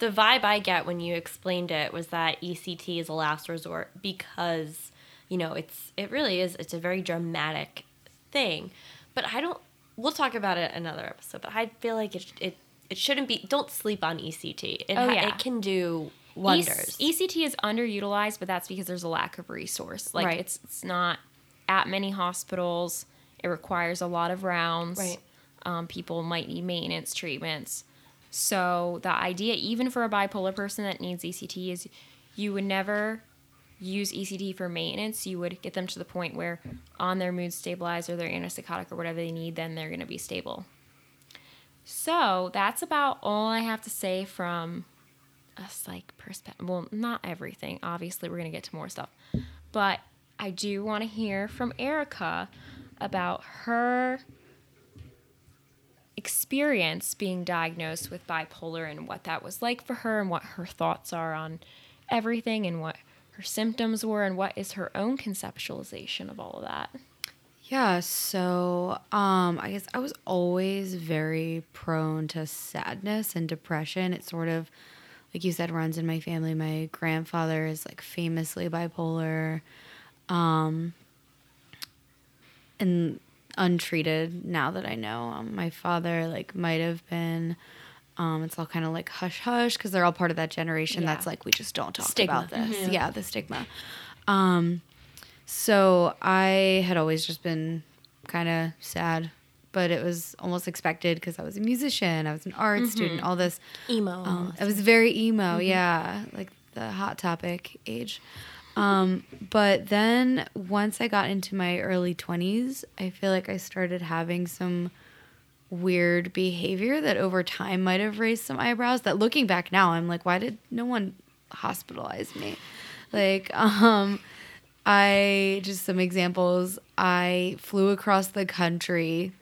Speaker 2: the vibe I get when you explained it was that ECT is a last resort because, you know, it's it really is it's a very dramatic thing. But I don't we'll talk about it another episode, but I feel like it it it shouldn't be don't sleep on ECT. It
Speaker 1: Oh, yeah.
Speaker 2: it can do
Speaker 1: E-
Speaker 2: wonders.
Speaker 1: ECT is underutilized, but that's because there's a lack of resource. Like
Speaker 2: Right.
Speaker 1: it's it's not at many hospitals. It requires a lot of rounds.
Speaker 2: Right.
Speaker 1: Um, people might need maintenance treatments. So the idea, even for a bipolar person that needs ECT, is you would never use ECT for maintenance. You would get them to the point where on their mood stabilizer, their antipsychotic, or whatever they need, then they're going to be stable. So that's about all I have to say from a psych perspective. Well, not everything. Obviously, we're going to get to more stuff. But I do want to hear from Erica about her experience being diagnosed with bipolar and what that was like for her and what her thoughts are on everything and what her symptoms were and what is her own conceptualization of all of that.
Speaker 3: Yeah, so um, I guess I was always very prone to sadness and depression. It sort of, like you said, runs in my family. My grandfather is like famously bipolar, um, and untreated. Now that I know, um, my father like might have been. Um, it's all kind of like hush hush because they're all part of that generation
Speaker 1: Yeah.
Speaker 3: that's like we just don't talk
Speaker 2: Stigma.
Speaker 3: about this. Yeah, the stigma. Um, so I had always just been kind of sad, but it was almost expected because I was a musician, I was an art student, all this.
Speaker 2: Emo.
Speaker 3: Um, I was very emo, yeah, like the hot topic age. Um, but then once I got into my early 20s, I feel like I started having some weird behavior that over time might have raised some eyebrows that looking back now I'm like why did no one hospitalize me like um I just some examples I flew across the country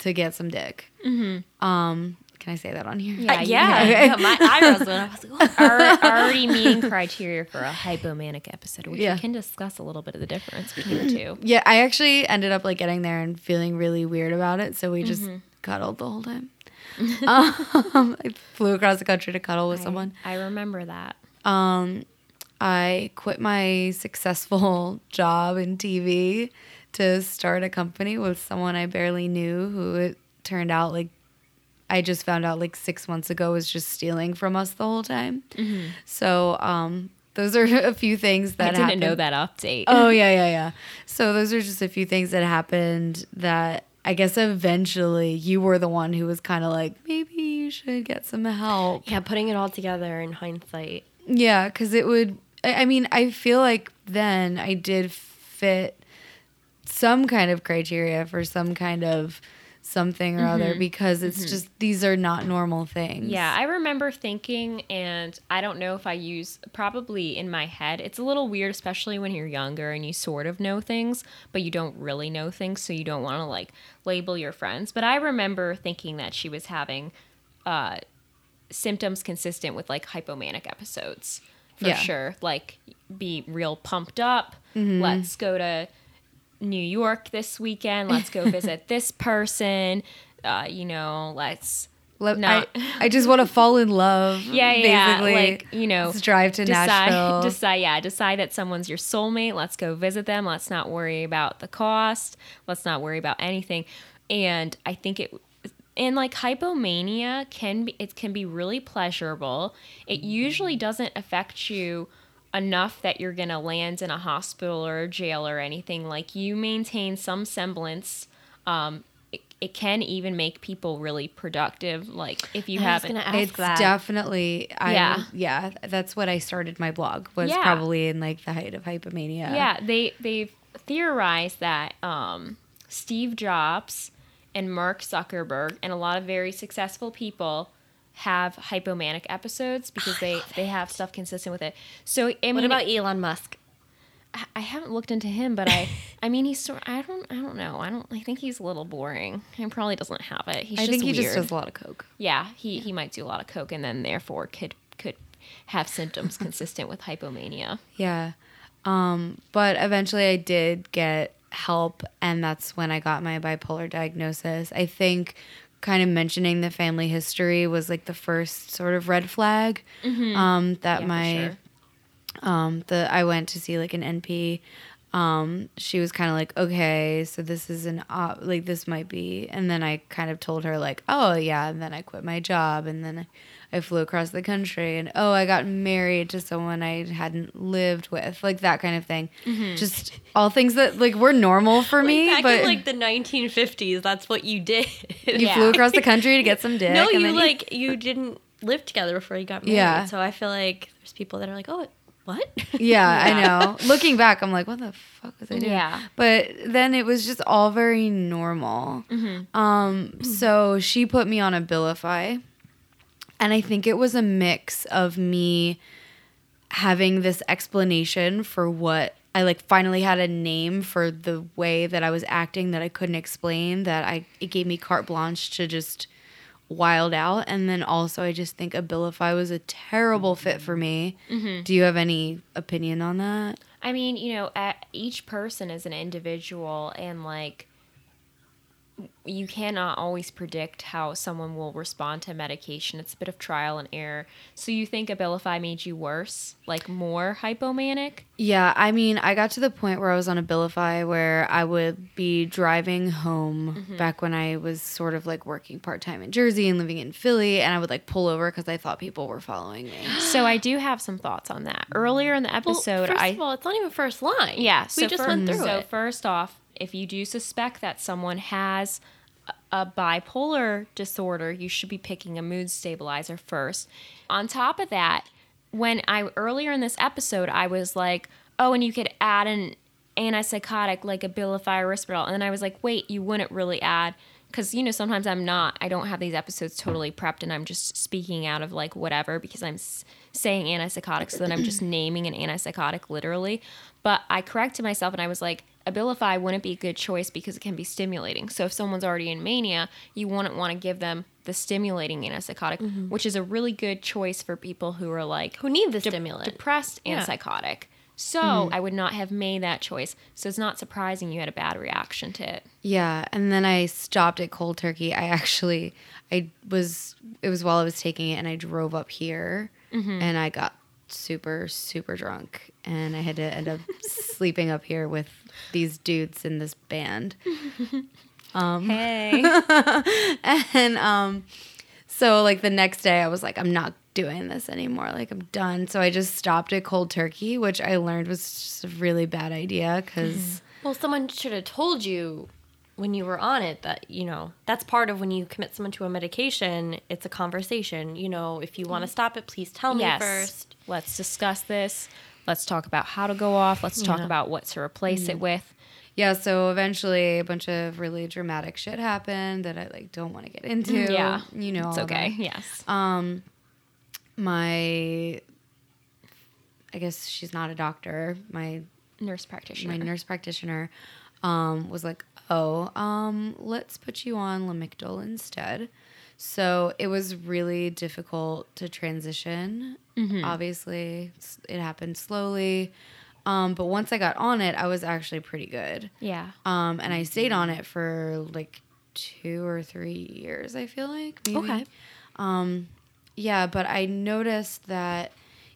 Speaker 3: to get some dick mm-hmm. um can I say that on here
Speaker 1: Yeah,
Speaker 2: Uh,
Speaker 1: you
Speaker 2: yeah,
Speaker 1: can.
Speaker 2: yeah, my eyebrows went up. I was like, what?
Speaker 1: Are already meeting criteria for a hypomanic episode, which
Speaker 3: Yeah.
Speaker 1: we can discuss a little bit of the difference between the two.
Speaker 3: Yeah, I actually ended up like getting there and feeling really weird about it. So we just cuddled the whole time. um, I flew across the country to cuddle with someone.
Speaker 1: I remember that.
Speaker 3: Um, I quit my successful job in TV to start a company with someone I barely knew who it turned out like I just found out like six months ago was just stealing from us the whole time. So um, those are a few things that
Speaker 1: I didn't
Speaker 3: happened.
Speaker 1: know that update.
Speaker 3: Oh yeah, yeah, yeah. So those are just a few things that happened that I guess eventually you were the one who was kind of like maybe you should get some help.
Speaker 2: Yeah, putting it all together in hindsight.
Speaker 3: Yeah, because it would. I mean, I feel like then I did fit some kind of criteria for some kind of something or other mm-hmm. because it's mm-hmm. just these are not normal things.
Speaker 1: Yeah, I remember thinking, and I don't know if I use probably in my head. It's a little weird, especially when you're younger and you sort of know things, but you don't really know things, so you don't want to like label your friends. But I remember thinking that she was having uh, symptoms consistent with like hypomanic episodes for
Speaker 3: Yeah.
Speaker 1: sure. Like be real pumped up. Mm-hmm. Let's go to New York this weekend. Let's go visit this person. Uh, you know, let's
Speaker 3: Let-
Speaker 1: not.
Speaker 3: I, I just want to fall in love.
Speaker 1: Yeah, yeah,
Speaker 3: basically.
Speaker 1: like you know,
Speaker 3: Let's drive to
Speaker 1: decide,
Speaker 3: Nashville.
Speaker 1: Decide, yeah, decide that someone's your soulmate. Let's go visit them. Let's not worry about the cost. Let's not worry about anything. And I think it, and like hypomania can be, it can be really pleasurable. It usually doesn't affect you enough that you're gonna land in a hospital or a jail or anything. Like you maintain some semblance. Um, it, it can even make people really productive. Like if you
Speaker 2: I
Speaker 1: haven't,
Speaker 2: gonna ask
Speaker 3: it's
Speaker 2: that.
Speaker 3: definitely I,
Speaker 1: Yeah.
Speaker 3: yeah that's what I started my blog was
Speaker 1: Yeah.
Speaker 3: probably in like the height of hypomania.
Speaker 1: Yeah, they they've theorized that um, Steve Jobs and Mark Zuckerberg and a lot of very successful people have hypomanic episodes because they they have stuff consistent with it. So I mean,
Speaker 2: What about Elon Musk?
Speaker 1: I- I haven't looked into him, but I I mean he's sort I don't I don't know I don't I think he's a little boring. He probably doesn't have it. He's
Speaker 3: I think he
Speaker 1: weird.
Speaker 3: just does a lot of coke.
Speaker 1: yeah, he he might do a lot of coke and then therefore could could have symptoms consistent with hypomania.
Speaker 3: Yeah. Um, but eventually I did get help and that's when I got my bipolar diagnosis. I think kind of mentioning the family history was like the first sort of red flag. Um, that
Speaker 1: Yeah,
Speaker 3: my
Speaker 1: sure.
Speaker 3: um the I went to see like an NP um she was kind of like okay so this is an op- like this might be and then I kind of told her like oh yeah and then I quit my job and then I flew across the country and oh I got married to someone I hadn't lived with like that kind of thing just all things that like were normal for me
Speaker 2: Back
Speaker 3: but
Speaker 2: in like the 1950s, that's what you did.
Speaker 3: you
Speaker 1: Yeah.
Speaker 3: flew across the country to get some dick
Speaker 2: no, you like you didn't live together before you got married.
Speaker 3: Yeah.
Speaker 2: So I feel like there's people that are like, oh, what?
Speaker 3: Yeah, I know. Looking back, I'm like, what the fuck was I doing?
Speaker 1: Yeah.
Speaker 3: But then it was just all very normal. Um, so she put me on Abilify, and I think it was a mix of me having this explanation for what I like finally had a name for the way that I was acting that I couldn't explain that I it gave me carte blanche to just wild out. And then also, I just think Abilify was a terrible fit for me. Mm-hmm. Do you have any opinion on that?
Speaker 1: I mean, you know, each person is an individual, and like, you cannot always predict how someone will respond to medication. It's a bit of trial and error. So you think Abilify made you worse, like more hypomanic?
Speaker 3: Yeah, I mean, I got to the point where I was on Abilify where I would be driving home mm-hmm. back when I was sort of like working part time in Jersey and living in Philly, and I would like pull over because I thought people were following me.
Speaker 1: So I do have some thoughts on that. Earlier in the
Speaker 2: Well,
Speaker 1: episode,
Speaker 2: first
Speaker 1: I
Speaker 2: of all, it's not even first line.
Speaker 1: Yeah,
Speaker 2: we just
Speaker 1: fir-
Speaker 2: went through
Speaker 1: so
Speaker 2: it.
Speaker 1: first off, if you do suspect that someone has a a bipolar disorder, you should be picking a mood stabilizer first. On top of that, when I earlier in this episode, I was like, "Oh, and you could add an antipsychotic like Abilify or Risperdal," and then I was like, "Wait, you wouldn't really add." Because you know sometimes I'm not I don't have these episodes totally prepped and I'm just speaking out of like whatever because I'm s- saying antipsychotic so then I'm just naming an antipsychotic literally. But I corrected myself and I was like, Abilify wouldn't be a good choice because it can be stimulating. So if someone's already in mania, you wouldn't want to give them the stimulating antipsychotic, mm-hmm. which is a really good choice for people who are like
Speaker 2: Who need the
Speaker 1: de-
Speaker 2: stimulant?
Speaker 1: depressed and
Speaker 2: Yeah.
Speaker 1: psychotic. So mm-hmm. I would not have made that choice. So it's not surprising you had a bad reaction to it.
Speaker 3: Yeah, and then I stopped at cold turkey. I actually, I was, it was while I was taking it, and I drove up here, mm-hmm. and I got super, super drunk, and I had to end up sleeping up here with these dudes in this band.
Speaker 1: Hey.
Speaker 3: and um so like the next day i was like i'm not doing this anymore like i'm done so i just stopped at cold turkey which i learned was just a really bad idea because
Speaker 2: Well, someone should have told you when you were on it that, you know, that's part of when you commit someone to a medication, it's a conversation. You know, if you want to mm. stop it, please tell me
Speaker 1: yes.
Speaker 2: first.
Speaker 1: Let's discuss this. Let's talk about how to go off. Let's talk about what to replace it mm. with.
Speaker 3: yeah so eventually a bunch of really dramatic shit happened that i like don't want to get into mm,
Speaker 1: Yeah.
Speaker 3: you know
Speaker 1: It's okay.
Speaker 3: that.
Speaker 1: Yes.
Speaker 3: Um, my i guess she's not a doctor my
Speaker 1: Nurse practitioner.
Speaker 3: my nurse practitioner um, was like, "Oh, um, let's put you on Lamictal instead." So it was really difficult to transition. Obviously, it happened slowly, um, but once I got on it, I was actually pretty good.
Speaker 1: yeah.
Speaker 3: Um, and I stayed on it for like two or three years. I feel like maybe.
Speaker 2: Okay.
Speaker 3: Yeah, but I noticed that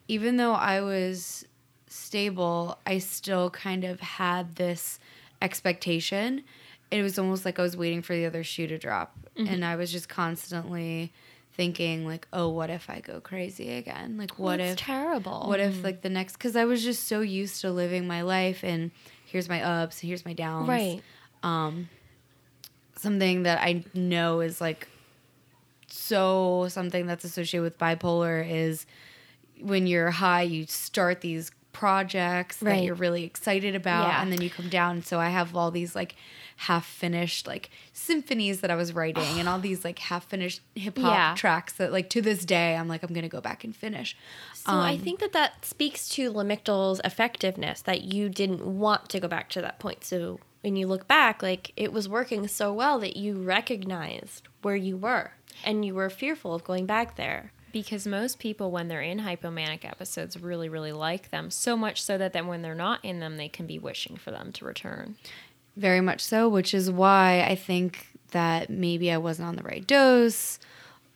Speaker 3: even though I was stable, I still kind of had this expectation. It was almost like I was waiting for the other shoe to drop. And I was just constantly thinking like, "Oh, what if I go crazy again? Like what
Speaker 2: That's
Speaker 3: if
Speaker 2: terrible.
Speaker 3: what if like the next cuz I was just so used to living my life and here's my ups, here's my downs
Speaker 2: Right.
Speaker 3: Um something that I know is like so something that's associated with bipolar is when you're high, you start these projects that you're really excited about,
Speaker 1: Yeah.
Speaker 3: and then you come down. So I have all these like half finished like symphonies that I was writing, and all these like half finished hip hop
Speaker 1: Yeah.
Speaker 3: tracks that like to this day I'm like I'm gonna go back and finish.
Speaker 2: So I um, think that that speaks to Lamictal's effectiveness that you didn't want to go back to that point. So when you look back, like it was working so well that you recognized where you were and you were fearful of going back there.
Speaker 1: Because most people, when they're in hypomanic episodes, really, really like them. So much so that then when they're not in them, they can be wishing for them to return.
Speaker 3: Very much so, which is why I think that maybe I wasn't on the right dose.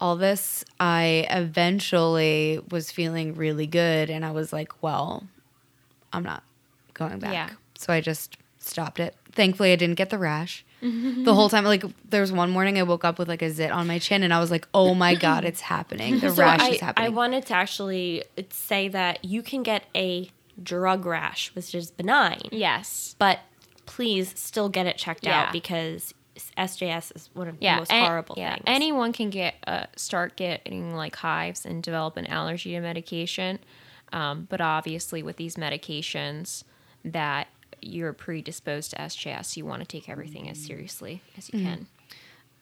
Speaker 3: All this, I eventually was feeling really good, and I was like, well, I'm not going back.
Speaker 1: Yeah.
Speaker 3: So I just stopped it. Thankfully, I didn't get the rash. the whole time, like, there was one morning I woke up with like a zit on my chin, and I was like, oh my God, it's happening. The
Speaker 2: So
Speaker 3: rash
Speaker 2: I,
Speaker 3: is happening.
Speaker 2: I wanted to actually say that you can get a drug rash, which is benign,
Speaker 1: Yes.
Speaker 2: but please still get it checked
Speaker 1: Yeah.
Speaker 2: out because SJS is one of
Speaker 1: Yeah.
Speaker 2: the most
Speaker 1: an-
Speaker 2: horrible
Speaker 1: yeah.
Speaker 2: things.
Speaker 1: Anyone can get uh, start getting like hives and develop an allergy to medication. Um, but obviously, with these medications that you're predisposed to SJS, you want to take everything as seriously as you can.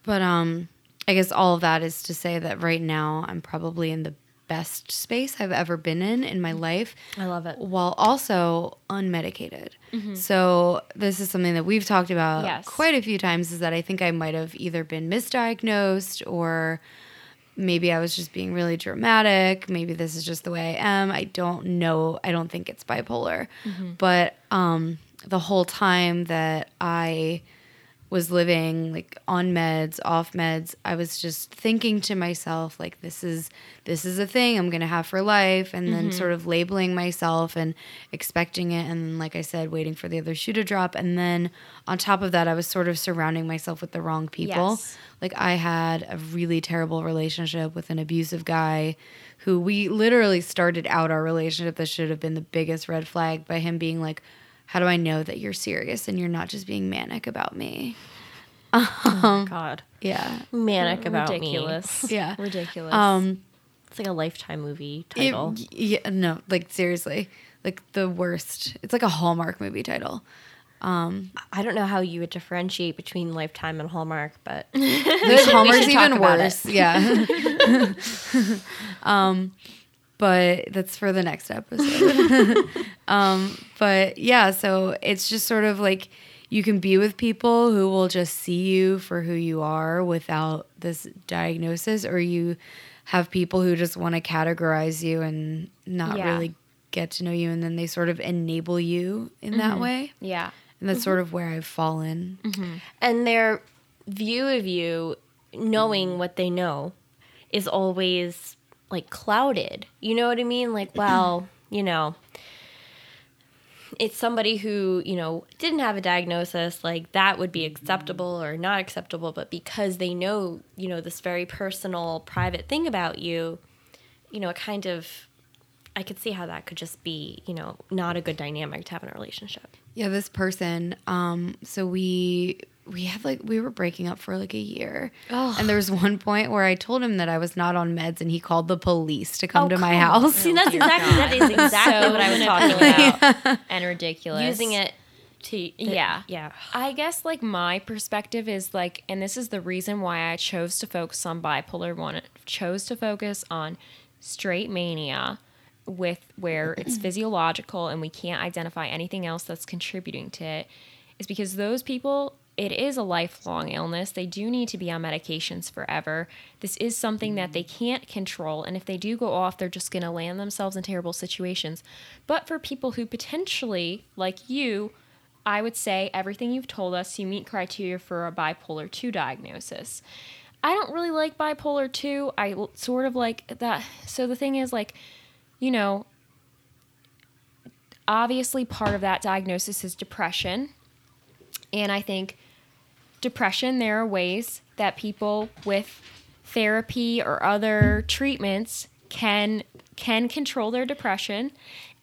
Speaker 3: But um, I guess all of that is to say that right now I'm probably in the best space I've ever been in in my life.
Speaker 2: I love it.
Speaker 3: While also unmedicated. So this is something that we've talked about
Speaker 1: Yes.
Speaker 3: quite a few times. Is that I think I might have either been misdiagnosed or maybe I was just being really dramatic. Maybe this is just the way I am. I don't know. I don't think it's bipolar. But um, the whole time that I was living like on meds, off meds, I was just thinking to myself like this is this is a thing I'm going to have for life and then mm-hmm. sort of labeling myself and expecting it and then like I said waiting for the other shoe to drop and then on top of that I was sort of surrounding myself with the wrong people.
Speaker 1: Yes.
Speaker 3: Like I had a really terrible relationship with an abusive guy who we literally started out our relationship that should have been the biggest red flag by him being like how do I know that you're serious and you're not just being manic about me?
Speaker 2: Oh god,
Speaker 3: Yeah.
Speaker 2: manic about me.
Speaker 1: Ridiculous.
Speaker 2: me.
Speaker 3: Yeah.
Speaker 1: Ridiculous.
Speaker 3: Um
Speaker 2: It's like a lifetime movie
Speaker 3: it-
Speaker 2: title.
Speaker 3: yeah, no, like seriously. Like the worst. It's like a Hallmark movie title.
Speaker 2: Um, I don't know how you would differentiate between Lifetime and Hallmark, but
Speaker 3: The Hallmark's even worse. Yeah. um, but that's for the next episode. um, but yeah, so it's just sort of like you can be with people who will just see you for who you are without this diagnosis, or you have people who just want to categorize you and not
Speaker 1: Yeah.
Speaker 3: really get to know you, and then they sort of enable you in that mm-hmm. way.
Speaker 1: yeah.
Speaker 3: And that's sort mm-hmm. of where I've fallen. Mm-hmm.
Speaker 2: and their view of you, knowing what they know, is always like clouded. You know what I mean? Like, well, you know, it's somebody who, you know, didn't have a diagnosis, like that would be acceptable or not acceptable, but because they know, you know, this very personal, private thing about you, you know, it kind of I could see how that could just be, you know, not a good dynamic to have in a relationship.
Speaker 3: Yeah, this person. Um, so we we had like we were breaking up for like a year, and there was one point where I told him that I was not on meds, and he called the police to come oh, to my house.
Speaker 2: See, that's oh, exactly that is exactly what I was talking about.
Speaker 1: and ridiculous.
Speaker 2: Using it to the-
Speaker 1: Yeah.
Speaker 2: yeah.
Speaker 1: I guess like my perspective is like, and this is the reason why I chose to focus on bipolar one, chose to focus on straight mania with where it's physiological and we can't identify anything else that's contributing to it is because those people it is a lifelong illness they do need to be on medications forever this is something that they can't control and if they do go off they're just going to land themselves in terrible situations but for people who potentially like you I would say everything you've told us, you meet criteria for a bipolar 2 diagnosis. I don't really like bipolar 2. I sort of like that. So the thing is, like, you know, obviously part of that diagnosis is depression. And I think depression, there are ways that people with therapy or other treatments can can control their depression.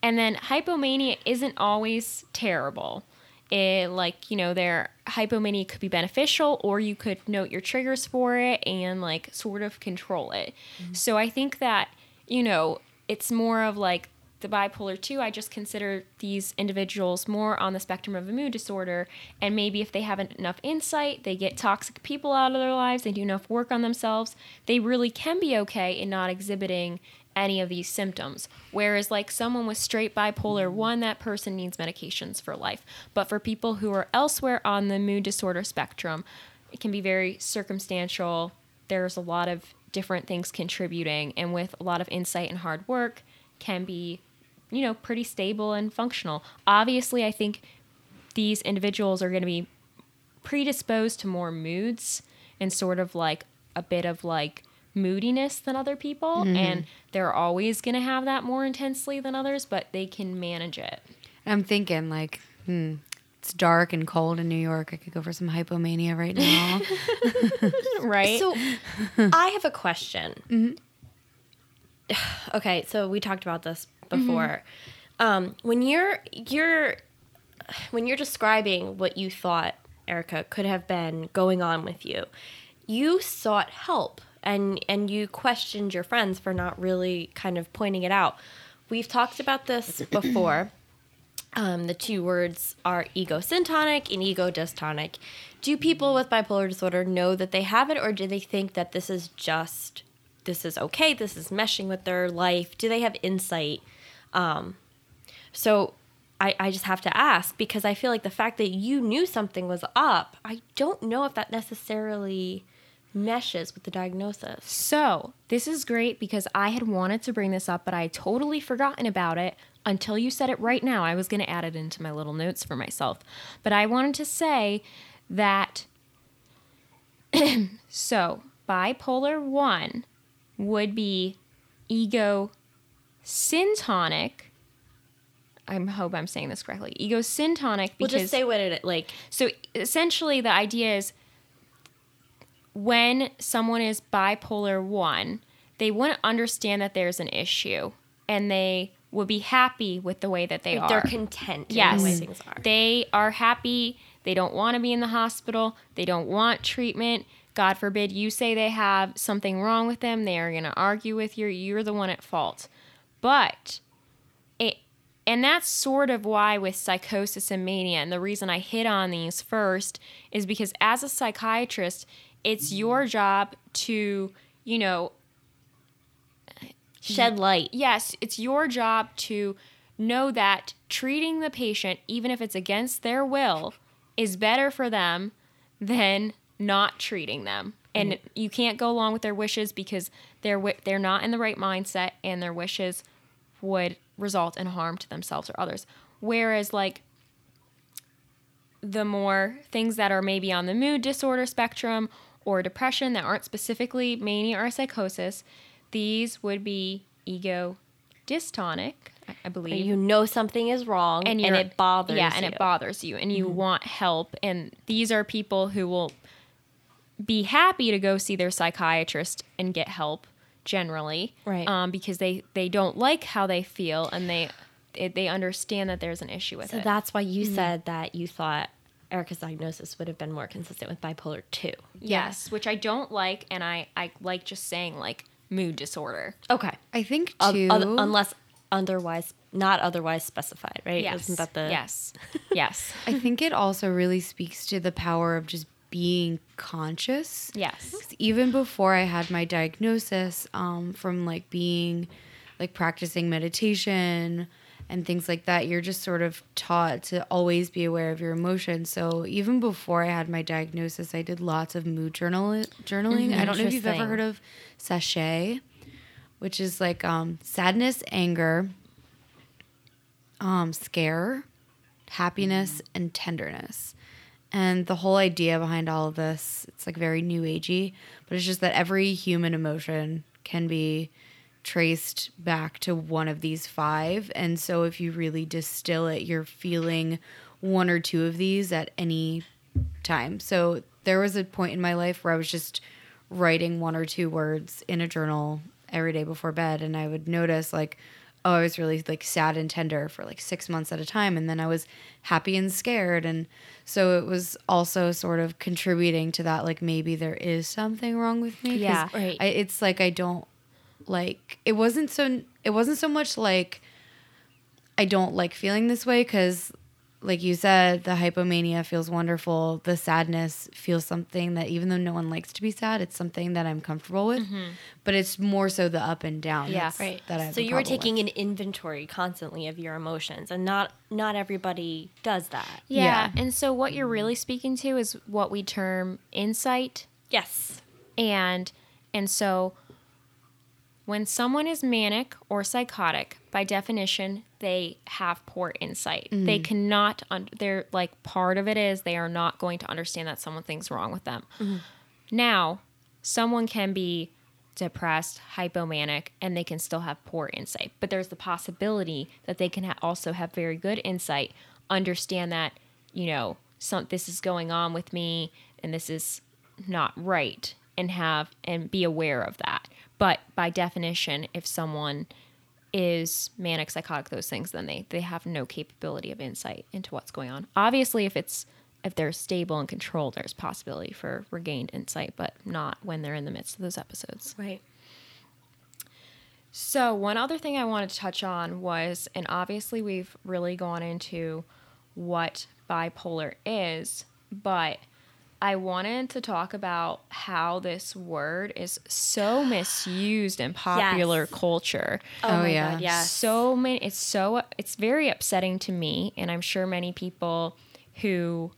Speaker 1: And then hypomania isn't always terrible. It like, you know, their hypomania could be beneficial or you could note your triggers for it and like sort of control it. Mm-hmm. So I think that, you know, it's more of like the bipolar 2 i just consider these individuals more on the spectrum of a mood disorder. And maybe if they have enough insight they get toxic people out of their lives they do enough work on themselves they really can be okay in not exhibiting any of these symptoms. Whereas like someone with straight bipolar mm-hmm. 1 that person needs medications for life. But for people who are elsewhere on the mood disorder spectrum it can be very circumstantial. There's a lot of different things contributing and with a lot of insight and hard work can be you know pretty stable and functional obviously i think these individuals are going to be predisposed to more moods and sort of like a bit of like moodiness than other people and they're always going to have that more intensely than others but they can manage it
Speaker 3: I'm thinking like, hmm, it's dark and cold in New York. I could go for some hypomania right now.
Speaker 1: right
Speaker 2: So I have a question. Okay, so we talked about this before. Um, when you're you're when you're describing what you thought Erica could have been going on with you, you sought help and and you questioned your friends for not really kind of pointing it out. We've talked about this before. Um, the two words are ego syntonic and ego dystonic. Do people with bipolar disorder know that they have it, or do they think that this is just this is okay, this is meshing with their life? Do they have insight? Um, so I, I just have to ask because I feel like the fact that you knew something was up, I don't know if that necessarily meshes with the diagnosis.
Speaker 1: So, this is great because I had wanted to bring this up, but I totally forgotten about it until you said it right now. I was going to add it into my little notes for myself. But I wanted to say that so bipolar 1 would be ego syntonic. I hope I'm saying this correctly. Ego syntonic
Speaker 2: We'll just say what it like.
Speaker 1: so essentially, the idea is when someone is bipolar one, they wouldn't understand that there's an issue and they would be happy with the way that they
Speaker 2: like
Speaker 1: are.
Speaker 2: they're content in
Speaker 1: yes,
Speaker 2: the way things are.
Speaker 1: they are happy. They don't want to be in the hospital. They don't want treatment. God forbid you say they have something wrong with them. They are going to argue with you. You're the one at fault. But it, and that's sort of why with psychosis and mania, and the reason I hit on these first is because as a psychiatrist, it's your job to, you know,
Speaker 2: Shed light.
Speaker 1: yes, it's your job to know that treating the patient, even if it's against their will, is better for them than not treating them. And mm. you can't go along with their wishes because they're they're not in the right mindset, and their wishes would result in harm to themselves or others. Whereas, like the more things that are maybe on the mood disorder spectrum or depression that aren't specifically mania or psychosis, these would be ego dystonic, I- believe.
Speaker 2: You know something is wrong and,
Speaker 1: you're-
Speaker 2: it bothers
Speaker 1: yeah,
Speaker 2: you.
Speaker 1: and it bothers you, and you mm-hmm. want help. And these are people who will be happy to go see their psychiatrist and get help generally,
Speaker 2: Right.
Speaker 1: Um, because they they don't like how they feel, and they it, they understand that there's an issue with
Speaker 2: So
Speaker 1: it.
Speaker 2: So that's why you said that you thought Erica's diagnosis would have been more consistent with bipolar 2.
Speaker 1: yes, which I don't like, and I I like just saying like mood disorder.
Speaker 2: Okay.
Speaker 3: I think
Speaker 2: Oth-
Speaker 3: too.
Speaker 2: oth- unless otherwise not otherwise specified, right?
Speaker 1: Yes,
Speaker 2: Isn't that the
Speaker 1: yes, yes,
Speaker 3: I think it also really speaks to the power of just being conscious.
Speaker 1: Yes.
Speaker 3: even before I had my diagnosis, um, from like being like practicing meditation and things like that, you're just sort of taught to always be aware of your emotions. So even before I had my diagnosis, I did lots of mood journal journaling. I don't know if you've ever heard of sachet, which is like um, sadness, anger, um, scare, happiness, and tenderness. And the whole idea behind all of this, it's like very new agey, but it's just that every human emotion can be traced back to one of these five. And so if you really distill it, you're feeling one or two of these at any time. So there was a point in my life where I was just writing one or two words in a journal every day before bed and I would notice like oh I was really like sad and tender for like 6 months at a time and then I was happy and scared and so it was also sort of contributing to that like maybe there is something wrong with me.
Speaker 1: Yeah.
Speaker 2: Right.
Speaker 3: I, it's like I don't like it wasn't so it wasn't so much like I don't like feeling this way because, like you said, the hypomania feels wonderful. The sadness feels something that, even though no one likes to be sad, it's something that I'm comfortable with. Mm-hmm. But it's more so the up and down.
Speaker 1: Yeah.
Speaker 3: that's-
Speaker 2: Right.
Speaker 3: That I have
Speaker 2: so you were taking
Speaker 3: with.
Speaker 2: an inventory constantly of your emotions, and not not everybody does that.
Speaker 1: Yeah.
Speaker 3: Yeah.
Speaker 1: And so what you're really speaking to is what we term insight
Speaker 2: Yes.
Speaker 1: and and so when someone is manic or psychotic, by definition, they have poor insight. They mm-hmm. cannot un- they're like part of it is they are not going to understand that something's wrong with them. Mm-hmm. Now, someone can be depressed, hypomanic, and they can still have poor insight. But there's the possibility that they can ha- also have very good insight, understand that, you know, some this is going on with me and this is not right and have and be aware of that. But by definition, if someone is manic, psychotic, those things, then they they have no capability of insight into what's going on. Obviously, if it's if they're stable and controlled, there's possibility for regained insight, but not when they're in the midst of those episodes.
Speaker 2: Right.
Speaker 1: So, one other thing I wanted to touch on was, and obviously we've really gone into what bipolar is, but I wanted to talk about how this word is so misused in popular
Speaker 2: Yes.
Speaker 1: culture.
Speaker 2: Oh,
Speaker 3: Oh,
Speaker 2: my
Speaker 3: yeah.
Speaker 2: god, yes.
Speaker 1: So many it's so it's very upsetting to me and I'm sure many people who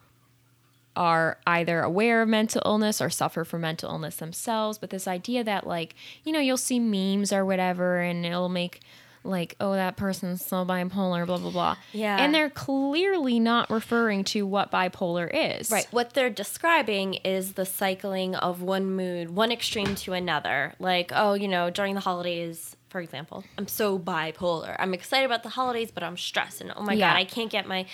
Speaker 1: are either aware of mental illness or suffer from mental illness themselves. But this idea that, like, you know, you'll see memes or whatever and it'll make, like, oh, that person's so bipolar, blah, blah, blah.
Speaker 2: Yeah.
Speaker 1: And they're clearly not referring to what bipolar is.
Speaker 2: Right. What they're describing is the cycling of one mood, one extreme to another. Like, oh, you know, during the holidays, for example, I'm so bipolar. I'm excited about the holidays, but I'm stressed. And oh my
Speaker 1: Yeah.
Speaker 2: God, I can't get my.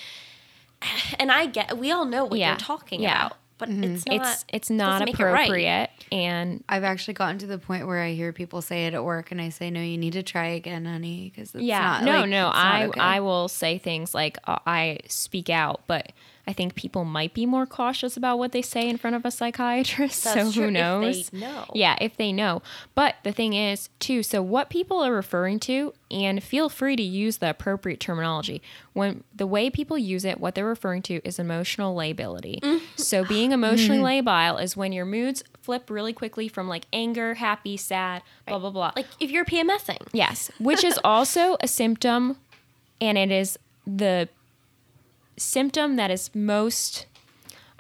Speaker 2: And I get, we all know what
Speaker 1: Yeah.
Speaker 2: you're talking
Speaker 1: Yeah.
Speaker 2: about, but it's not.
Speaker 1: It's it's not
Speaker 2: doesn't it right.
Speaker 1: appropriate and
Speaker 3: I've actually gotten to the point where I hear people say it at work, and I say, "No, you need to try again, honey," because
Speaker 1: yeah
Speaker 3: not.
Speaker 1: no
Speaker 3: like,
Speaker 1: no i
Speaker 3: okay.
Speaker 1: i will say things like uh, i speak out but i think people might be more cautious about what they say in front of a psychiatrist
Speaker 2: That's
Speaker 1: so
Speaker 2: true,
Speaker 1: who
Speaker 2: if they
Speaker 1: knows?
Speaker 2: know.
Speaker 1: yeah if they know. But the thing is too so what people are referring to and feel free to use the appropriate terminology. When the way people use it what they're referring to is emotional lability mm-hmm. so being emotionally mm-hmm. labile is when your moods flip really quickly from like anger happy sad blah blah blah.
Speaker 2: Like if you're PMSing.
Speaker 1: Yes, which is also a symptom, and it is the symptom that is most,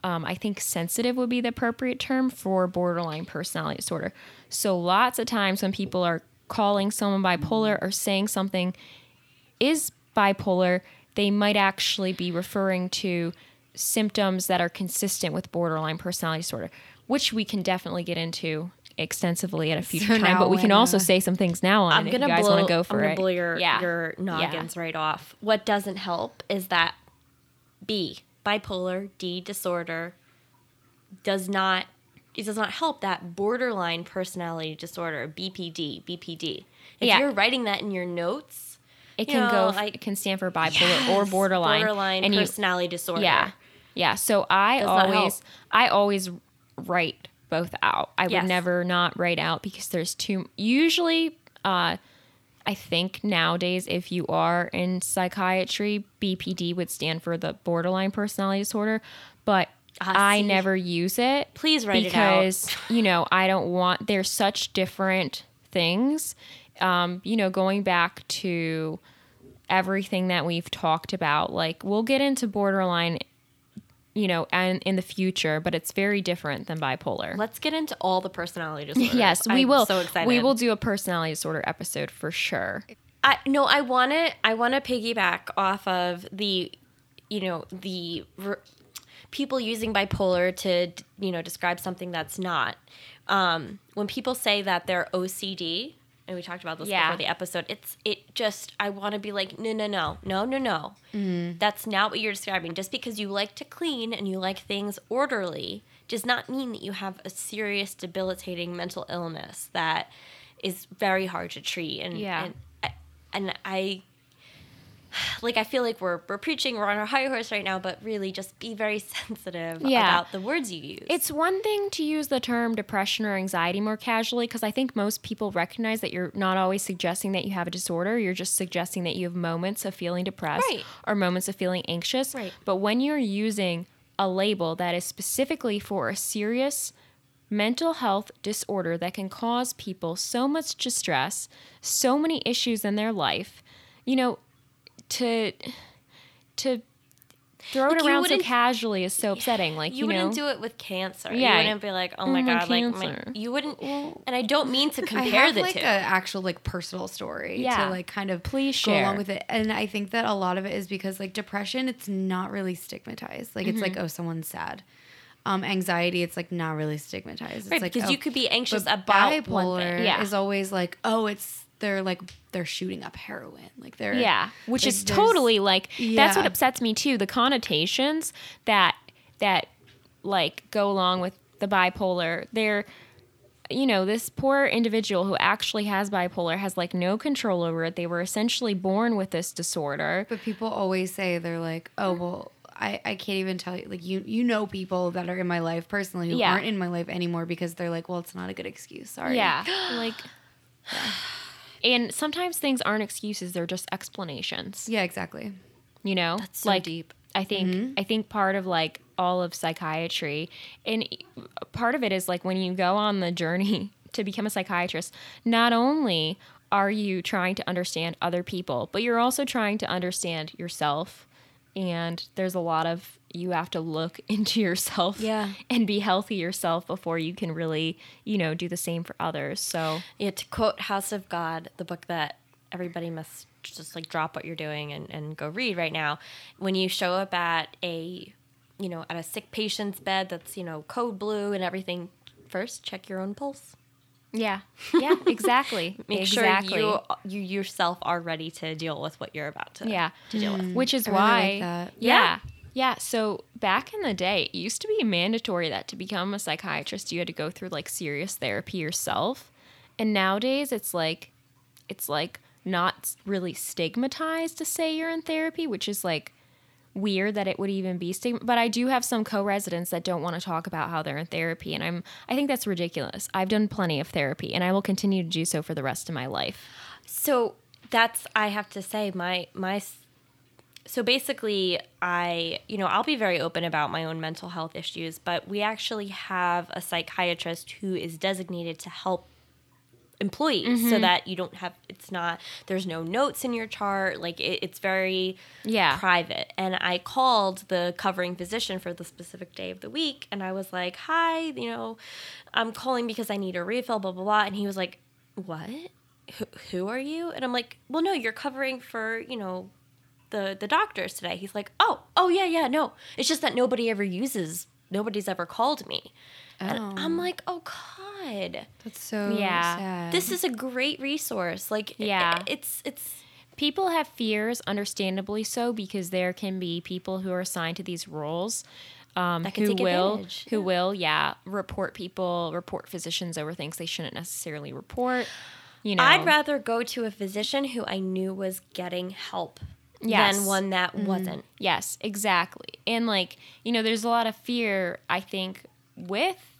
Speaker 1: um, I think, sensitive would be the appropriate term for borderline personality disorder. So, lots of times when people are calling someone bipolar or saying something is bipolar, they might actually be referring to symptoms that are consistent with borderline personality disorder, which we can definitely get into extensively at a future
Speaker 3: So
Speaker 1: time. But we can also
Speaker 3: uh,
Speaker 1: say some things now on
Speaker 2: I'm
Speaker 1: it
Speaker 2: gonna
Speaker 1: if you guys
Speaker 2: blow.
Speaker 1: want to go for
Speaker 2: I'm gonna
Speaker 1: it.
Speaker 2: blow your
Speaker 1: yeah.
Speaker 2: your
Speaker 1: Yeah.
Speaker 2: noggins right off. What doesn't help is that B bipolar D disorder does not it does not help that borderline personality disorder BPD BPD. If
Speaker 1: Yeah.
Speaker 2: you're writing that in your notes,
Speaker 1: It
Speaker 2: you
Speaker 1: can
Speaker 2: know,
Speaker 1: go.
Speaker 2: like-
Speaker 1: it can stand for bipolar or borderline.
Speaker 2: borderline
Speaker 1: and you,
Speaker 2: personality disorder.
Speaker 1: Yeah, yeah. So I
Speaker 2: Does
Speaker 1: always. I always write both out. I
Speaker 2: Yes.
Speaker 1: would never not write out because there's too. Usually, uh, I think nowadays, if you are in psychiatry, BPD would stand for the borderline personality disorder, but.
Speaker 2: Ah,
Speaker 1: I
Speaker 2: see.
Speaker 1: never use it.
Speaker 2: Please write it out.
Speaker 1: because you know I don't want. There's such different things. Um, you know, going back to everything that we've talked about. Like we'll get into borderline, you know, and in the future, but it's very different than bipolar.
Speaker 2: Let's get into all the personality disorders.
Speaker 1: yes, we
Speaker 2: I'm
Speaker 1: will.
Speaker 2: So excited.
Speaker 1: We will do a personality disorder episode for sure.
Speaker 2: I no, I want to. I want to piggyback off of the, you know, the people using bipolar to you know describe something that's not. Um, when people say that they're OCD, and we talked about this
Speaker 1: Yeah.
Speaker 2: before the episode, it's it just I want to be like no no no no no no. Mm-hmm. That's not what you're describing. Just because you like to clean and you like things orderly does not mean that you have a serious debilitating mental illness that is very hard to treat and
Speaker 1: Yeah.
Speaker 2: and and I like I feel like we're we're preaching we're on our high horse right now but really just be very sensitive
Speaker 1: Yeah.
Speaker 2: about the words you use.
Speaker 1: It's one thing to use the term depression or anxiety more casually because I think most people recognize that you're not always suggesting that you have a disorder. You're just suggesting that you have moments of feeling depressed
Speaker 2: Right.
Speaker 1: or moments of feeling anxious.
Speaker 2: Right.
Speaker 1: But when you're using a label that is specifically for a serious mental health disorder that can cause people so much distress, so many issues in their life, you know, to to throw
Speaker 2: Like,
Speaker 1: it around so casually is so upsetting. Like
Speaker 2: you,
Speaker 1: you,
Speaker 2: wouldn't
Speaker 1: know,
Speaker 2: do it with cancer.
Speaker 1: Yeah.
Speaker 2: You wouldn't be like, "Oh my
Speaker 1: my
Speaker 2: god, like my, you wouldn't." and I don't mean to compare
Speaker 3: I
Speaker 2: compare
Speaker 3: have
Speaker 2: the
Speaker 3: like
Speaker 2: two.
Speaker 3: a actual like personal story
Speaker 1: Yeah.
Speaker 3: to like kind of
Speaker 1: Please
Speaker 3: go
Speaker 1: share.
Speaker 3: along with it, and I think that a lot of it is because like depression, it's not really stigmatized. Like it's
Speaker 2: Mm-hmm.
Speaker 3: like oh, someone's sad. Um, anxiety, it's like not really stigmatized. It's
Speaker 2: Right,
Speaker 3: like
Speaker 2: because
Speaker 3: oh,
Speaker 2: you could be anxious
Speaker 3: but
Speaker 2: about one
Speaker 3: bipolar
Speaker 2: thing.
Speaker 1: Yeah.
Speaker 3: is always like oh, it's they're like they're shooting up heroin, like they're
Speaker 1: Yeah, which
Speaker 3: like,
Speaker 1: is totally like that's what upsets me too. The connotations that that like go along with the bipolar. They're you know, this poor individual who actually has bipolar has like no control over it. They were essentially born with this disorder.
Speaker 3: But people always say they're like, oh well, I, I can't even tell you. Like you you know people that are in my life personally who
Speaker 1: Yeah.
Speaker 3: aren't in my life anymore because they're like, well, it's not a good excuse. Sorry.
Speaker 1: Yeah, like and sometimes things aren't excuses, they're just explanations.
Speaker 3: Yeah. Exactly.
Speaker 1: you know
Speaker 2: That's so
Speaker 1: like
Speaker 2: deep.
Speaker 1: i think mm-hmm. i think part of like all of psychiatry and part of it is like when you go on the journey to become a psychiatrist not only are you trying to understand other people but you're also trying to understand yourself and there's a lot of you have to look into yourself
Speaker 2: Yeah.
Speaker 1: and be healthy yourself before you can really, you know, do the same for others. So,
Speaker 2: Yeah, to quote House of God, the book that everybody must just like drop what you're doing and, and go read right now. When you show up at a, you know, at a sick patient's bed that's, you know, code blue and everything, first check your own pulse.
Speaker 1: yeah. Yeah, exactly.
Speaker 2: Make
Speaker 1: exactly.
Speaker 2: sure you you yourself are ready to deal with what you're about to
Speaker 1: yeah
Speaker 2: to deal with. Mm.
Speaker 1: which is
Speaker 3: I really
Speaker 1: why
Speaker 3: like that.
Speaker 1: yeah yeah so back in the day it used to be mandatory that to become a psychiatrist you had to go through like serious therapy yourself. And nowadays it's like it's like not really stigmatized to say you're in therapy which is like weird that it would even be stigma but i do have some co-residents that don't want to talk about how they're in therapy and i'm i think that's ridiculous. I've done plenty of therapy and i will continue to do so for the rest of my life.
Speaker 2: So that's I have to say my my so basically I you know I'll be very open about my own mental health issues, but we actually have a psychiatrist who is designated to help employees so mm-hmm. that you don't have it's not there's no notes in your chart like it, it's very
Speaker 1: Yeah.
Speaker 2: private. And i called the covering physician for the specific day of the week and i was like hi you know i'm calling because i need a refill blah blah blah. And he was like what? Who, who are you? And i'm like well no you're covering for you know the the doctors today he's like oh oh yeah yeah no it's just that nobody ever uses nobody's ever called me and
Speaker 3: Oh.
Speaker 2: i'm like oh god
Speaker 3: That's so
Speaker 1: Yeah.
Speaker 3: sad.
Speaker 2: this is a great resource like
Speaker 1: Yeah.
Speaker 2: yeah it's it's
Speaker 1: people have fears understandably so because there can be people who are assigned to these roles um,
Speaker 2: That can
Speaker 1: who
Speaker 2: take
Speaker 1: will
Speaker 2: advantage,
Speaker 1: who
Speaker 2: yeah.
Speaker 1: will yeah report people report physicians over things they shouldn't necessarily report you know
Speaker 2: i'd rather go to a physician who i knew was getting help
Speaker 1: Yes.
Speaker 2: than one that mm-hmm. wasn't
Speaker 1: Yes, exactly. And like, you know, there's a lot of fear, I think, with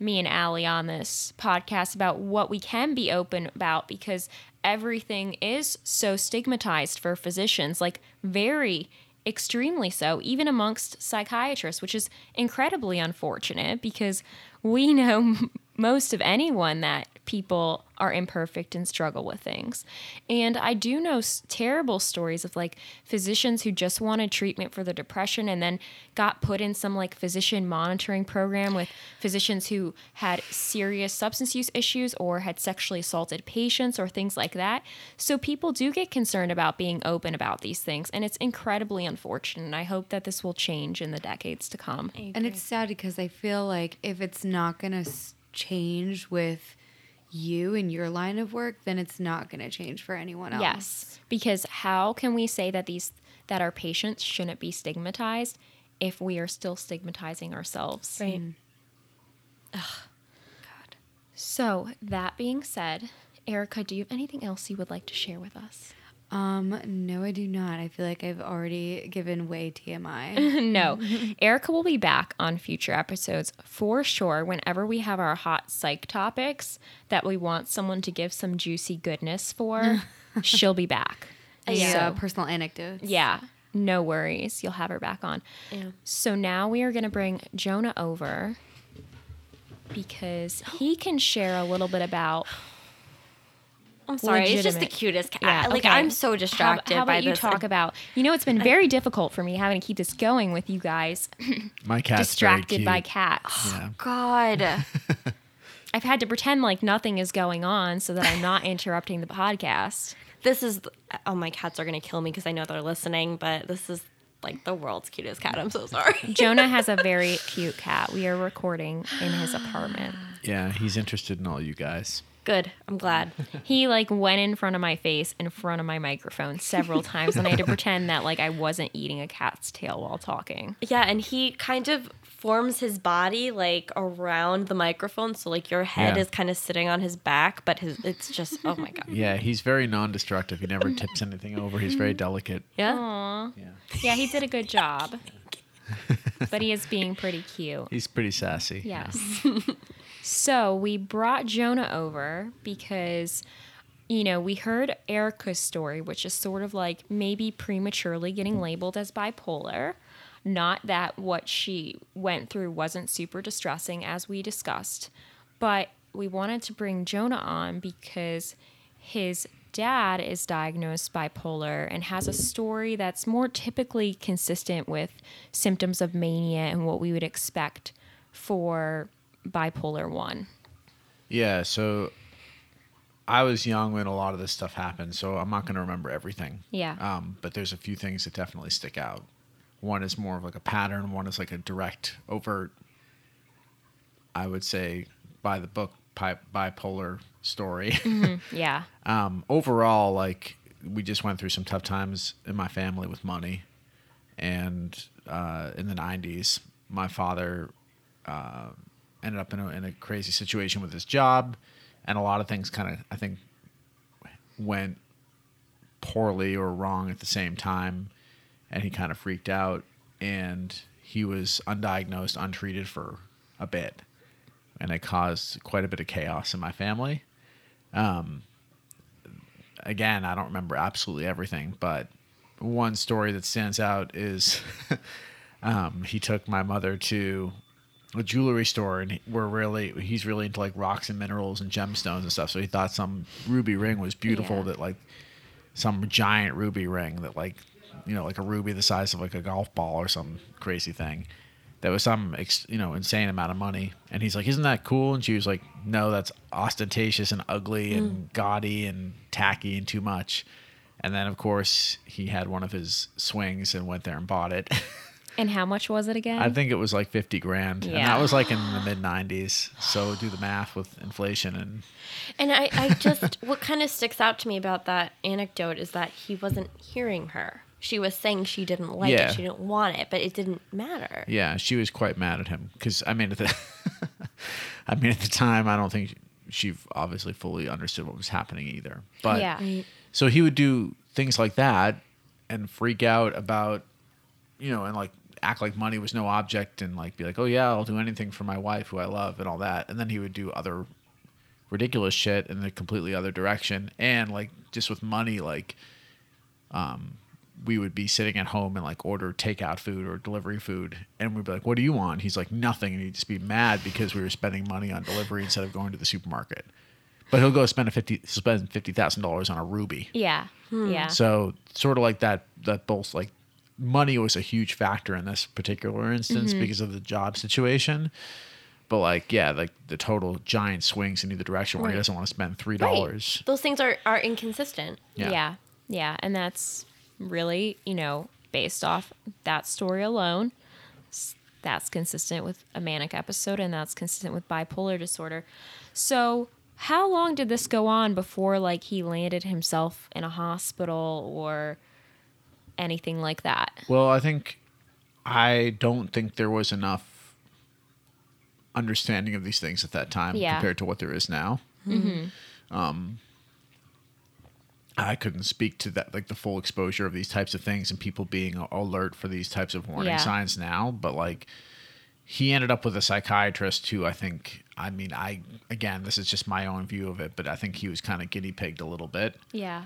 Speaker 1: me and Allie on this podcast about what we can be open about because everything is so stigmatized for physicians, like very extremely so, even amongst psychiatrists, which is incredibly unfortunate because we know most of anyone that people are imperfect and struggle with things. And I do know s- terrible stories of like physicians who just wanted treatment for their depression and then got put in some like physician monitoring program with physicians who had serious substance use issues or had sexually assaulted patients or things like that. So people do get concerned about being open about these things and it's incredibly unfortunate. And I hope that this will change in the decades to come.
Speaker 3: And it's sad because I feel like if it's not going to change with you and your line of work, then it's not going to change for anyone else.
Speaker 1: Yes, because how can we say that these that our patients shouldn't be stigmatized if we are still stigmatizing ourselves?
Speaker 2: right mm.
Speaker 1: So, that being said, Erica, do you have anything else you would like to share with us?
Speaker 3: Um, no, I do not. I feel like I've already given way TMI.
Speaker 1: no. Erica will be back on future episodes for sure whenever we have our hot psych topics that we want someone to give some juicy goodness for. she'll be back.
Speaker 3: yeah,
Speaker 1: So-
Speaker 3: personal anecdotes.
Speaker 1: Yeah, no worries. You'll have her back on.
Speaker 2: Yeah.
Speaker 1: So now we are going to bring Jonah over because he can share a little bit about.
Speaker 2: i'm sorry it's just the cutest cat
Speaker 1: Yeah,
Speaker 2: like
Speaker 1: okay.
Speaker 2: i'm so
Speaker 1: How,
Speaker 2: distracted
Speaker 1: how
Speaker 2: by
Speaker 1: about you
Speaker 2: this
Speaker 1: talk about? You know, it's been very difficult for me having to keep this going with you guys
Speaker 4: My cat's very
Speaker 1: distracted by
Speaker 4: cute.
Speaker 1: cats.
Speaker 4: Oh, yeah.
Speaker 2: god
Speaker 1: I've had to pretend like nothing is going on so that I'm not interrupting the podcast.
Speaker 2: this is oh my cats are gonna kill me because i know they're listening but this is like the world's cutest cat i'm so sorry
Speaker 1: Jonah has a very cute cat. We are recording in his apartment.
Speaker 4: Yeah, he's interested in all you guys.
Speaker 2: Good i'm glad
Speaker 1: He like went in front of my face in front of my microphone several times and I had to pretend that like I wasn't eating a cat's tail while talking.
Speaker 2: yeah and he kind of forms his body like around the microphone so like your head
Speaker 4: Yeah.
Speaker 2: is kind of sitting on his back but his it's just oh my god
Speaker 4: Yeah, he's very non-destructive. He never tips anything over. He's very delicate.
Speaker 2: yeah
Speaker 1: Aw.
Speaker 4: Yeah,
Speaker 1: Yeah, he did a good job. but he is being pretty cute.
Speaker 4: he's pretty sassy.
Speaker 1: Yes. so we brought Jonah over because, you know, we heard Erica's story, which is sort of like maybe prematurely getting labeled as bipolar. Not that what she went through wasn't super distressing, as we discussed, but we wanted to bring Jonah on because his dad is diagnosed bipolar and has a story that's more typically consistent with symptoms of mania and what we would expect for bipolar 1.
Speaker 4: Yeah, so I was young when a lot of this stuff happened, so I'm not going to remember everything.
Speaker 1: Yeah.
Speaker 4: Um, but there's a few things that definitely stick out. One is more of like a pattern. One is like a direct, overt. I would say by the book bi- bipolar story.
Speaker 1: Yeah.
Speaker 4: um, overall, like we just went through some tough times in my family with money, and uh, in the '90s, my father uh, ended up in a, in a crazy situation with his job, and a lot of things kind of I think went poorly or wrong at the same time, and he kind of freaked out, and he was undiagnosed, untreated for a bit, and it caused quite a bit of chaos in my family. Again, I don't remember absolutely everything, but one story that stands out is um, he took my mother to a jewelry store, and we're really he's really into like rocks and minerals and gemstones and stuff. So he thought some ruby ring was beautiful.
Speaker 1: Yeah.
Speaker 4: That like some giant ruby ring that like you know like a ruby the size of like a golf ball or some crazy thing. That was some ex- you know insane amount of money, and he's like, "Isn't that cool?" And she was like, "No, that's ostentatious and ugly mm. and gaudy and tacky and too much." And then of course he had one of his swings and went there and bought it.
Speaker 1: And how much was it again?
Speaker 4: I think it was like fifty grand, and
Speaker 1: Yeah.
Speaker 4: that was like in the mid '90s. So do the math with inflation and
Speaker 2: And I, I just, what kind of sticks out to me about that anecdote is that he wasn't hearing her. She was saying she didn't like
Speaker 4: Yeah.
Speaker 2: it, she didn't want it, but it didn't matter.
Speaker 4: Yeah, she was quite mad at him because I mean, at the, I mean, at the time, I don't think she obviously fully understood what was happening either. But
Speaker 1: Yeah.
Speaker 4: so he would do things like that and freak out about, you know, and like act like money was no object and like be like, oh yeah, I'll do anything for my wife who I love and all that. And then he would do other ridiculous shit in a completely other direction. And like just with money, like, um, we would be sitting at home and like order takeout food or delivery food, and we'd be like, "What do you want?" He's like, "Nothing," and he'd just be mad because we were spending money on delivery instead of going to the supermarket. But he'll go spend a fifty spend fifty thousand dollars on a ruby.
Speaker 1: yeah. Yeah.
Speaker 4: So sort of like that that both like money was a huge factor in this particular instance
Speaker 1: Mm-hmm.
Speaker 4: because of the job situation. But like yeah, like the total giant swings in either direction where he
Speaker 2: Right.
Speaker 4: doesn't want to spend three
Speaker 2: Right.
Speaker 4: dollars.
Speaker 2: Those things are, are inconsistent.
Speaker 4: Yeah.
Speaker 1: yeah. Yeah. And that's really, you know, based off that story alone. That's consistent with a manic episode and that's consistent with bipolar disorder. So, how long did this go on before like he landed himself in a hospital or anything like that?
Speaker 4: Well, I think I don't think there was enough understanding of these things at that time
Speaker 1: Yeah.
Speaker 4: compared to what there is now. Um, I couldn't speak to that, like the full exposure of these types of things and people being alert for these types of warning
Speaker 1: Yeah.
Speaker 4: signs now. But like, he ended up with a psychiatrist who I think, I mean, I again, this is just my own view of it, but I think he was kind of guinea pigged a little bit
Speaker 1: Yeah.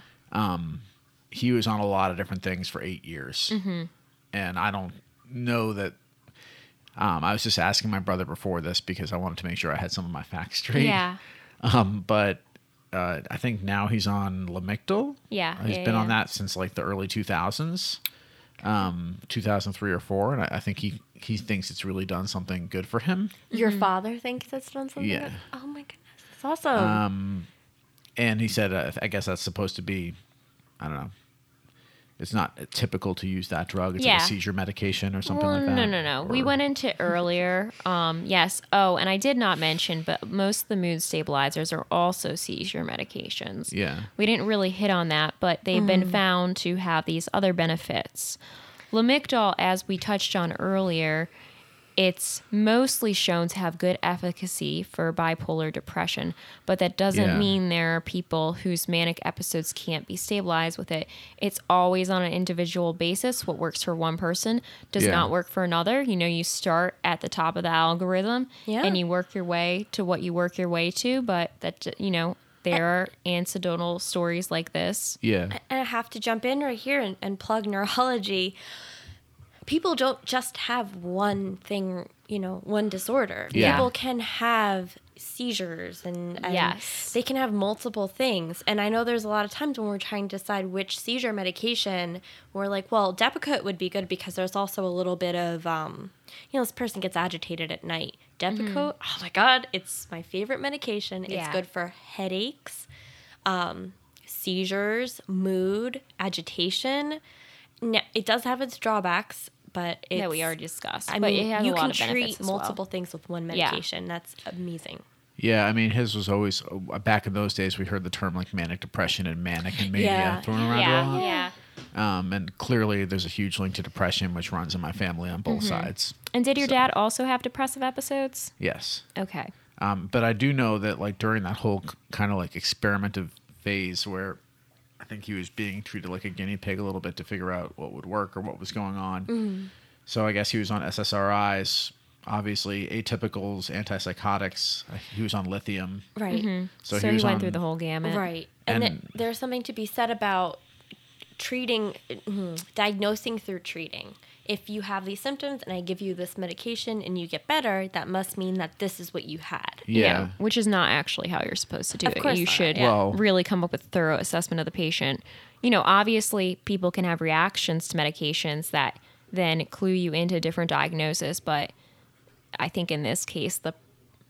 Speaker 4: He was on a lot of different things for eight years,
Speaker 1: Mm-hmm.
Speaker 4: and I don't know that. Um, I was just asking my brother before this because I wanted to make sure I had some of my facts straight.
Speaker 1: Yeah.
Speaker 4: Um, but uh, I think now he's on Lamictal.
Speaker 1: Yeah,
Speaker 4: He's
Speaker 1: yeah,
Speaker 4: been on that since like the early 2000s, um, 2003 or four, and I, I think he he thinks it's really done something good for him.
Speaker 2: Your father thinks it's done something?
Speaker 4: Yeah.
Speaker 2: Oh my goodness. That's awesome.
Speaker 4: Um, and he said, uh, I guess that's supposed to be, I don't know. It's not typical to use that drug. It's like a seizure medication or something
Speaker 1: Well,
Speaker 4: like that.
Speaker 1: no, no, no. We went into earlier. Um, yes. Oh, and I did not mention, but most of the mood stabilizers are also seizure medications.
Speaker 4: Yeah.
Speaker 1: We didn't really hit on that, but they've been found to have these other benefits. Lamictal, as we touched on earlier, it's mostly shown to have good efficacy for bipolar depression, but that doesn't
Speaker 4: Yeah.
Speaker 1: mean there are people whose manic episodes can't be stabilized with it. It's always on an individual basis. What works for one person does
Speaker 4: Yeah.
Speaker 1: not work for another. You know, you start at the top of the algorithm
Speaker 2: Yeah.
Speaker 1: and you work your way to what you work your way to, but that, you know, there are anecdotal stories like this.
Speaker 4: Yeah.
Speaker 2: and I have to jump in right here and, and plug neurology. People don't just have one thing, you know, one disorder.
Speaker 4: Yeah.
Speaker 2: People can have seizures and, and
Speaker 1: Yes.
Speaker 2: they can have multiple things. And I know there's a lot of times when we're trying to decide which seizure medication, we're like, well, Depakote would be good because there's also a little bit of, um, you know, this person gets agitated at night. Depakote, oh my God, it's my favorite medication. It's
Speaker 1: Yeah.
Speaker 2: good for headaches, um, seizures, mood, agitation. No, it does have its drawbacks, but it's,
Speaker 1: that we already discussed.
Speaker 2: I
Speaker 1: but
Speaker 2: mean,
Speaker 1: it has
Speaker 2: you
Speaker 1: a lot
Speaker 2: can
Speaker 1: of
Speaker 2: treat
Speaker 1: as well.
Speaker 2: multiple things with one
Speaker 1: Yeah.
Speaker 2: medication. That's amazing.
Speaker 4: Yeah, I mean, his was always uh, back in those days. We heard the term like manic depression and manic and mania
Speaker 2: Yeah.
Speaker 4: thrown around a
Speaker 1: Yeah,
Speaker 4: lot.
Speaker 1: yeah.
Speaker 4: Um, and clearly, there's a huge link to depression, which runs in my family on both
Speaker 1: Mm-hmm.
Speaker 4: sides.
Speaker 1: And did your
Speaker 4: So-
Speaker 1: dad also have depressive episodes?
Speaker 4: Yes.
Speaker 1: Okay.
Speaker 4: Um, but I do know that like during that whole kind of like experimentative phase where I think he was being treated like a guinea pig a little bit to figure out what would work or what was going on.
Speaker 1: Mm-hmm.
Speaker 4: So I guess he was on SSRIs, obviously atypicals, antipsychotics. uh, He was on lithium.
Speaker 2: Right.
Speaker 4: So,
Speaker 1: So,
Speaker 4: he
Speaker 1: he, went
Speaker 4: on,
Speaker 1: through the whole gamut.
Speaker 2: Right. And,
Speaker 4: And-
Speaker 2: th- there's something to be said about treating, mhm, diagnosing through treating. If you have these symptoms and I give you this medication and you get better, that must mean that this is what you had.
Speaker 4: Yeah.
Speaker 1: Which is not actually how you're supposed to do
Speaker 2: Of
Speaker 1: it.
Speaker 2: course
Speaker 1: you
Speaker 2: not,
Speaker 1: should
Speaker 2: yeah.
Speaker 4: Well-
Speaker 1: really come up with thorough assessment of the patient. You know, obviously people can have reactions to medications that then clue you into different diagnosis, but I think in this case the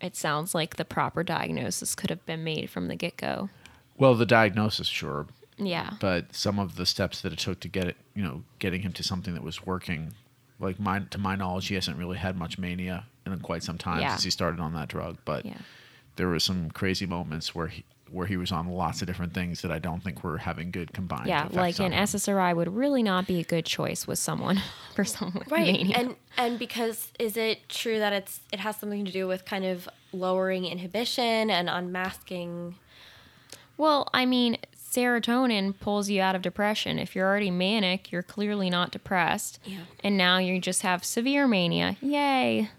Speaker 1: it sounds like the proper diagnosis could have been made from the get-go.
Speaker 4: Well, the diagnosis, sure,
Speaker 1: Yeah.
Speaker 4: but some of the steps that it took to get it, you know, getting him to something that was working, like my to my knowledge, he hasn't really had much mania in quite some time
Speaker 1: Yeah.
Speaker 4: since he started on that drug. But
Speaker 1: Yeah.
Speaker 4: there were some crazy moments where he where he was on lots of different things that I don't think were having good combined.
Speaker 1: Yeah, like
Speaker 4: on
Speaker 1: an
Speaker 4: him.
Speaker 1: SSRI would really not be a good choice with someone for someone with
Speaker 2: Right.
Speaker 1: mania.
Speaker 2: And and because is it true that it's it has something to do with kind of lowering inhibition and unmasking
Speaker 1: Well, I mean, serotonin pulls you out of depression. If you're already manic, you're clearly not depressed.
Speaker 2: Yeah.
Speaker 1: And now you just have severe mania. Yay.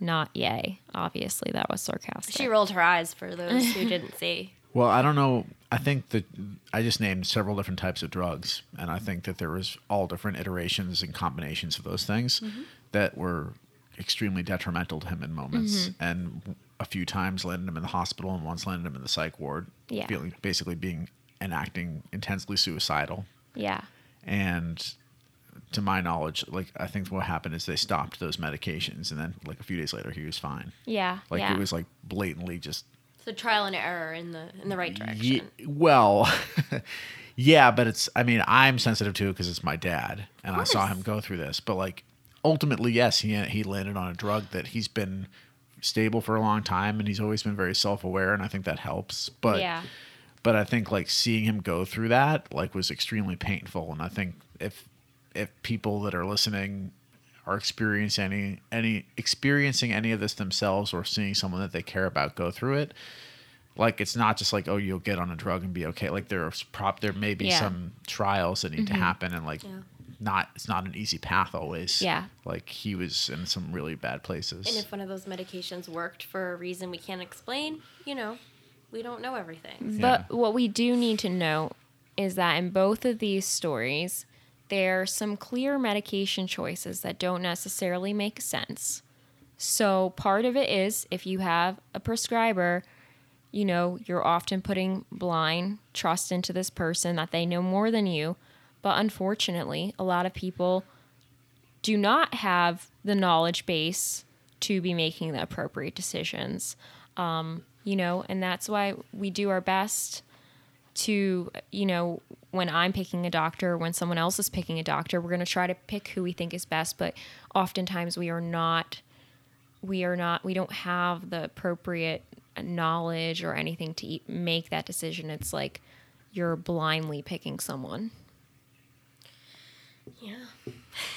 Speaker 1: Not yay. Obviously, that was sarcastic.
Speaker 2: She rolled her eyes for those who didn't see.
Speaker 4: Well, I don't know. I think that I just named several different types of drugs, and I think that there was all different iterations and combinations of those things
Speaker 1: Mm-hmm.
Speaker 4: that were extremely detrimental to him in moments,
Speaker 1: Mm-hmm.
Speaker 4: and a few times landed him in the hospital, and once landed him in the psych ward,
Speaker 1: Yeah.
Speaker 4: feeling basically being and acting intensely suicidal.
Speaker 1: yeah.
Speaker 4: And to my knowledge, like I think what happened is they stopped those medications, and then like a few days later, he was fine.
Speaker 1: Yeah.
Speaker 4: Like
Speaker 1: yeah.
Speaker 4: it was like blatantly just
Speaker 2: So trial and error in the in the right
Speaker 4: Ye-
Speaker 2: direction.
Speaker 4: well, yeah, but it's. I mean, I'm sensitive to it because it's my dad, and I saw him go through this. But like, ultimately, yes, he he landed on a drug that he's been stable for a long time, and he's always been very self aware, and I think that helps. But
Speaker 1: Yeah.
Speaker 4: but I think like seeing him go through that like was extremely painful, and I think if if people that are listening are experiencing any any experiencing any of this themselves or seeing someone that they care about go through it like it's not just like oh you'll get on a drug and be okay like there's prop there may be
Speaker 1: Yeah.
Speaker 4: some trials that need to mm-hmm. happen and like
Speaker 2: Yeah.
Speaker 4: Not it's not an easy path always
Speaker 1: Yeah.
Speaker 4: like he was in some really bad places
Speaker 2: And if one of those medications worked for a reason we can't explain, you know, we don't know everything. Mm-hmm.
Speaker 1: But
Speaker 4: Yeah.
Speaker 1: what we do need to know is that in both of these stories, there are some clear medication choices that don't necessarily make sense. So, part of it is if you have a prescriber, you know, you're often putting blind trust into this person that they know more than you. But unfortunately, a lot of people do not have the knowledge base to be making the appropriate decisions. Um, you know, and that's why we do our best to, you know, when I'm picking a doctor, when someone else is picking a doctor, we're going to try to pick who we think is best, but oftentimes we are not we are not we don't have the appropriate knowledge or anything to make that decision. It's like you're blindly picking someone.
Speaker 2: Yeah.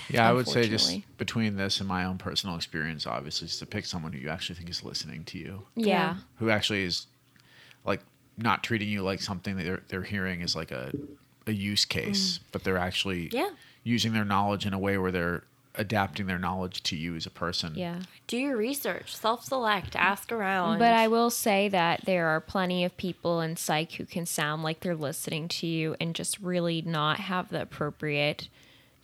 Speaker 4: yeah i would say just between this and my own personal experience obviously is to pick someone who you actually think is listening to you
Speaker 1: Yeah.
Speaker 4: who actually is like not treating you like something that they're, they're hearing is like a, a use case, mm. but they're actually
Speaker 2: Yeah.
Speaker 4: using their knowledge in a way where they're adapting their knowledge to you as a person.
Speaker 1: Yeah.
Speaker 2: Do your research, self select, ask around.
Speaker 1: But I will say that there are plenty of people in psych who can sound like they're listening to you and just really not have the appropriate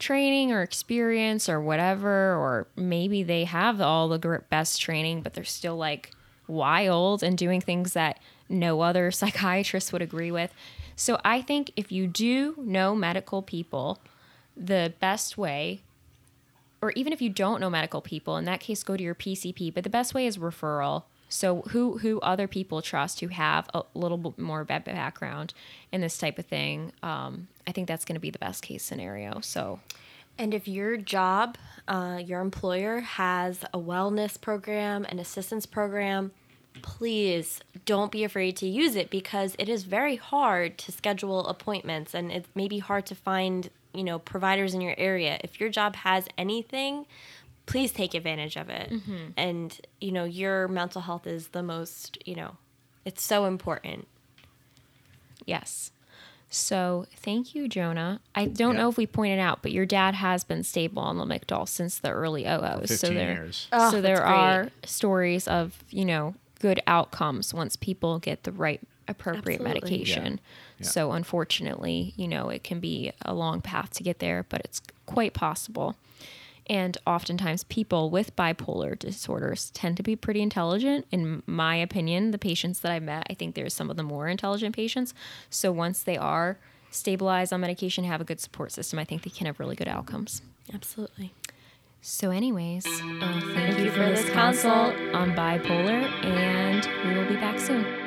Speaker 1: training or experience or whatever, or maybe they have all the best training, but they're still like wild and doing things that no other psychiatrist would agree with. So I think if you do know medical people, the best way, or even if you don't know medical people, in that case, go to your PCP. But the best way is referral. So who who other people trust who have a little bit more background in this type of thing. Um, I think that's going to be the best case scenario. So
Speaker 2: And if your job, uh, your employer has a wellness program, an assistance program, please don't be afraid to use it because it is very hard to schedule appointments and it may be hard to find, you know, providers in your area. If your job has anything, please take advantage of it. Mm-hmm. And, you know, your mental health is the most, you know, it's so important.
Speaker 1: Yes. So thank you, Jonah. I don't
Speaker 4: Yeah.
Speaker 1: know if we pointed out, but your dad has been stable on the Lamictal since the early OOs. so there,
Speaker 4: years.
Speaker 2: Oh,
Speaker 1: so there
Speaker 2: that's great.
Speaker 1: are stories of you know good outcomes once people get the right appropriate
Speaker 2: Absolutely.
Speaker 1: medication.
Speaker 4: Yeah.
Speaker 1: So unfortunately, you know, it can be a long path to get there, but it's quite possible. And oftentimes, people with bipolar disorders tend to be pretty intelligent. In my opinion, the patients that I've met, I think there's some of the more intelligent patients. So once they are stabilized on medication, have a good support system, I think they can have really good outcomes.
Speaker 2: Absolutely.
Speaker 1: So, anyways, uh, thank, you for this consult on bipolar, and we will be back soon.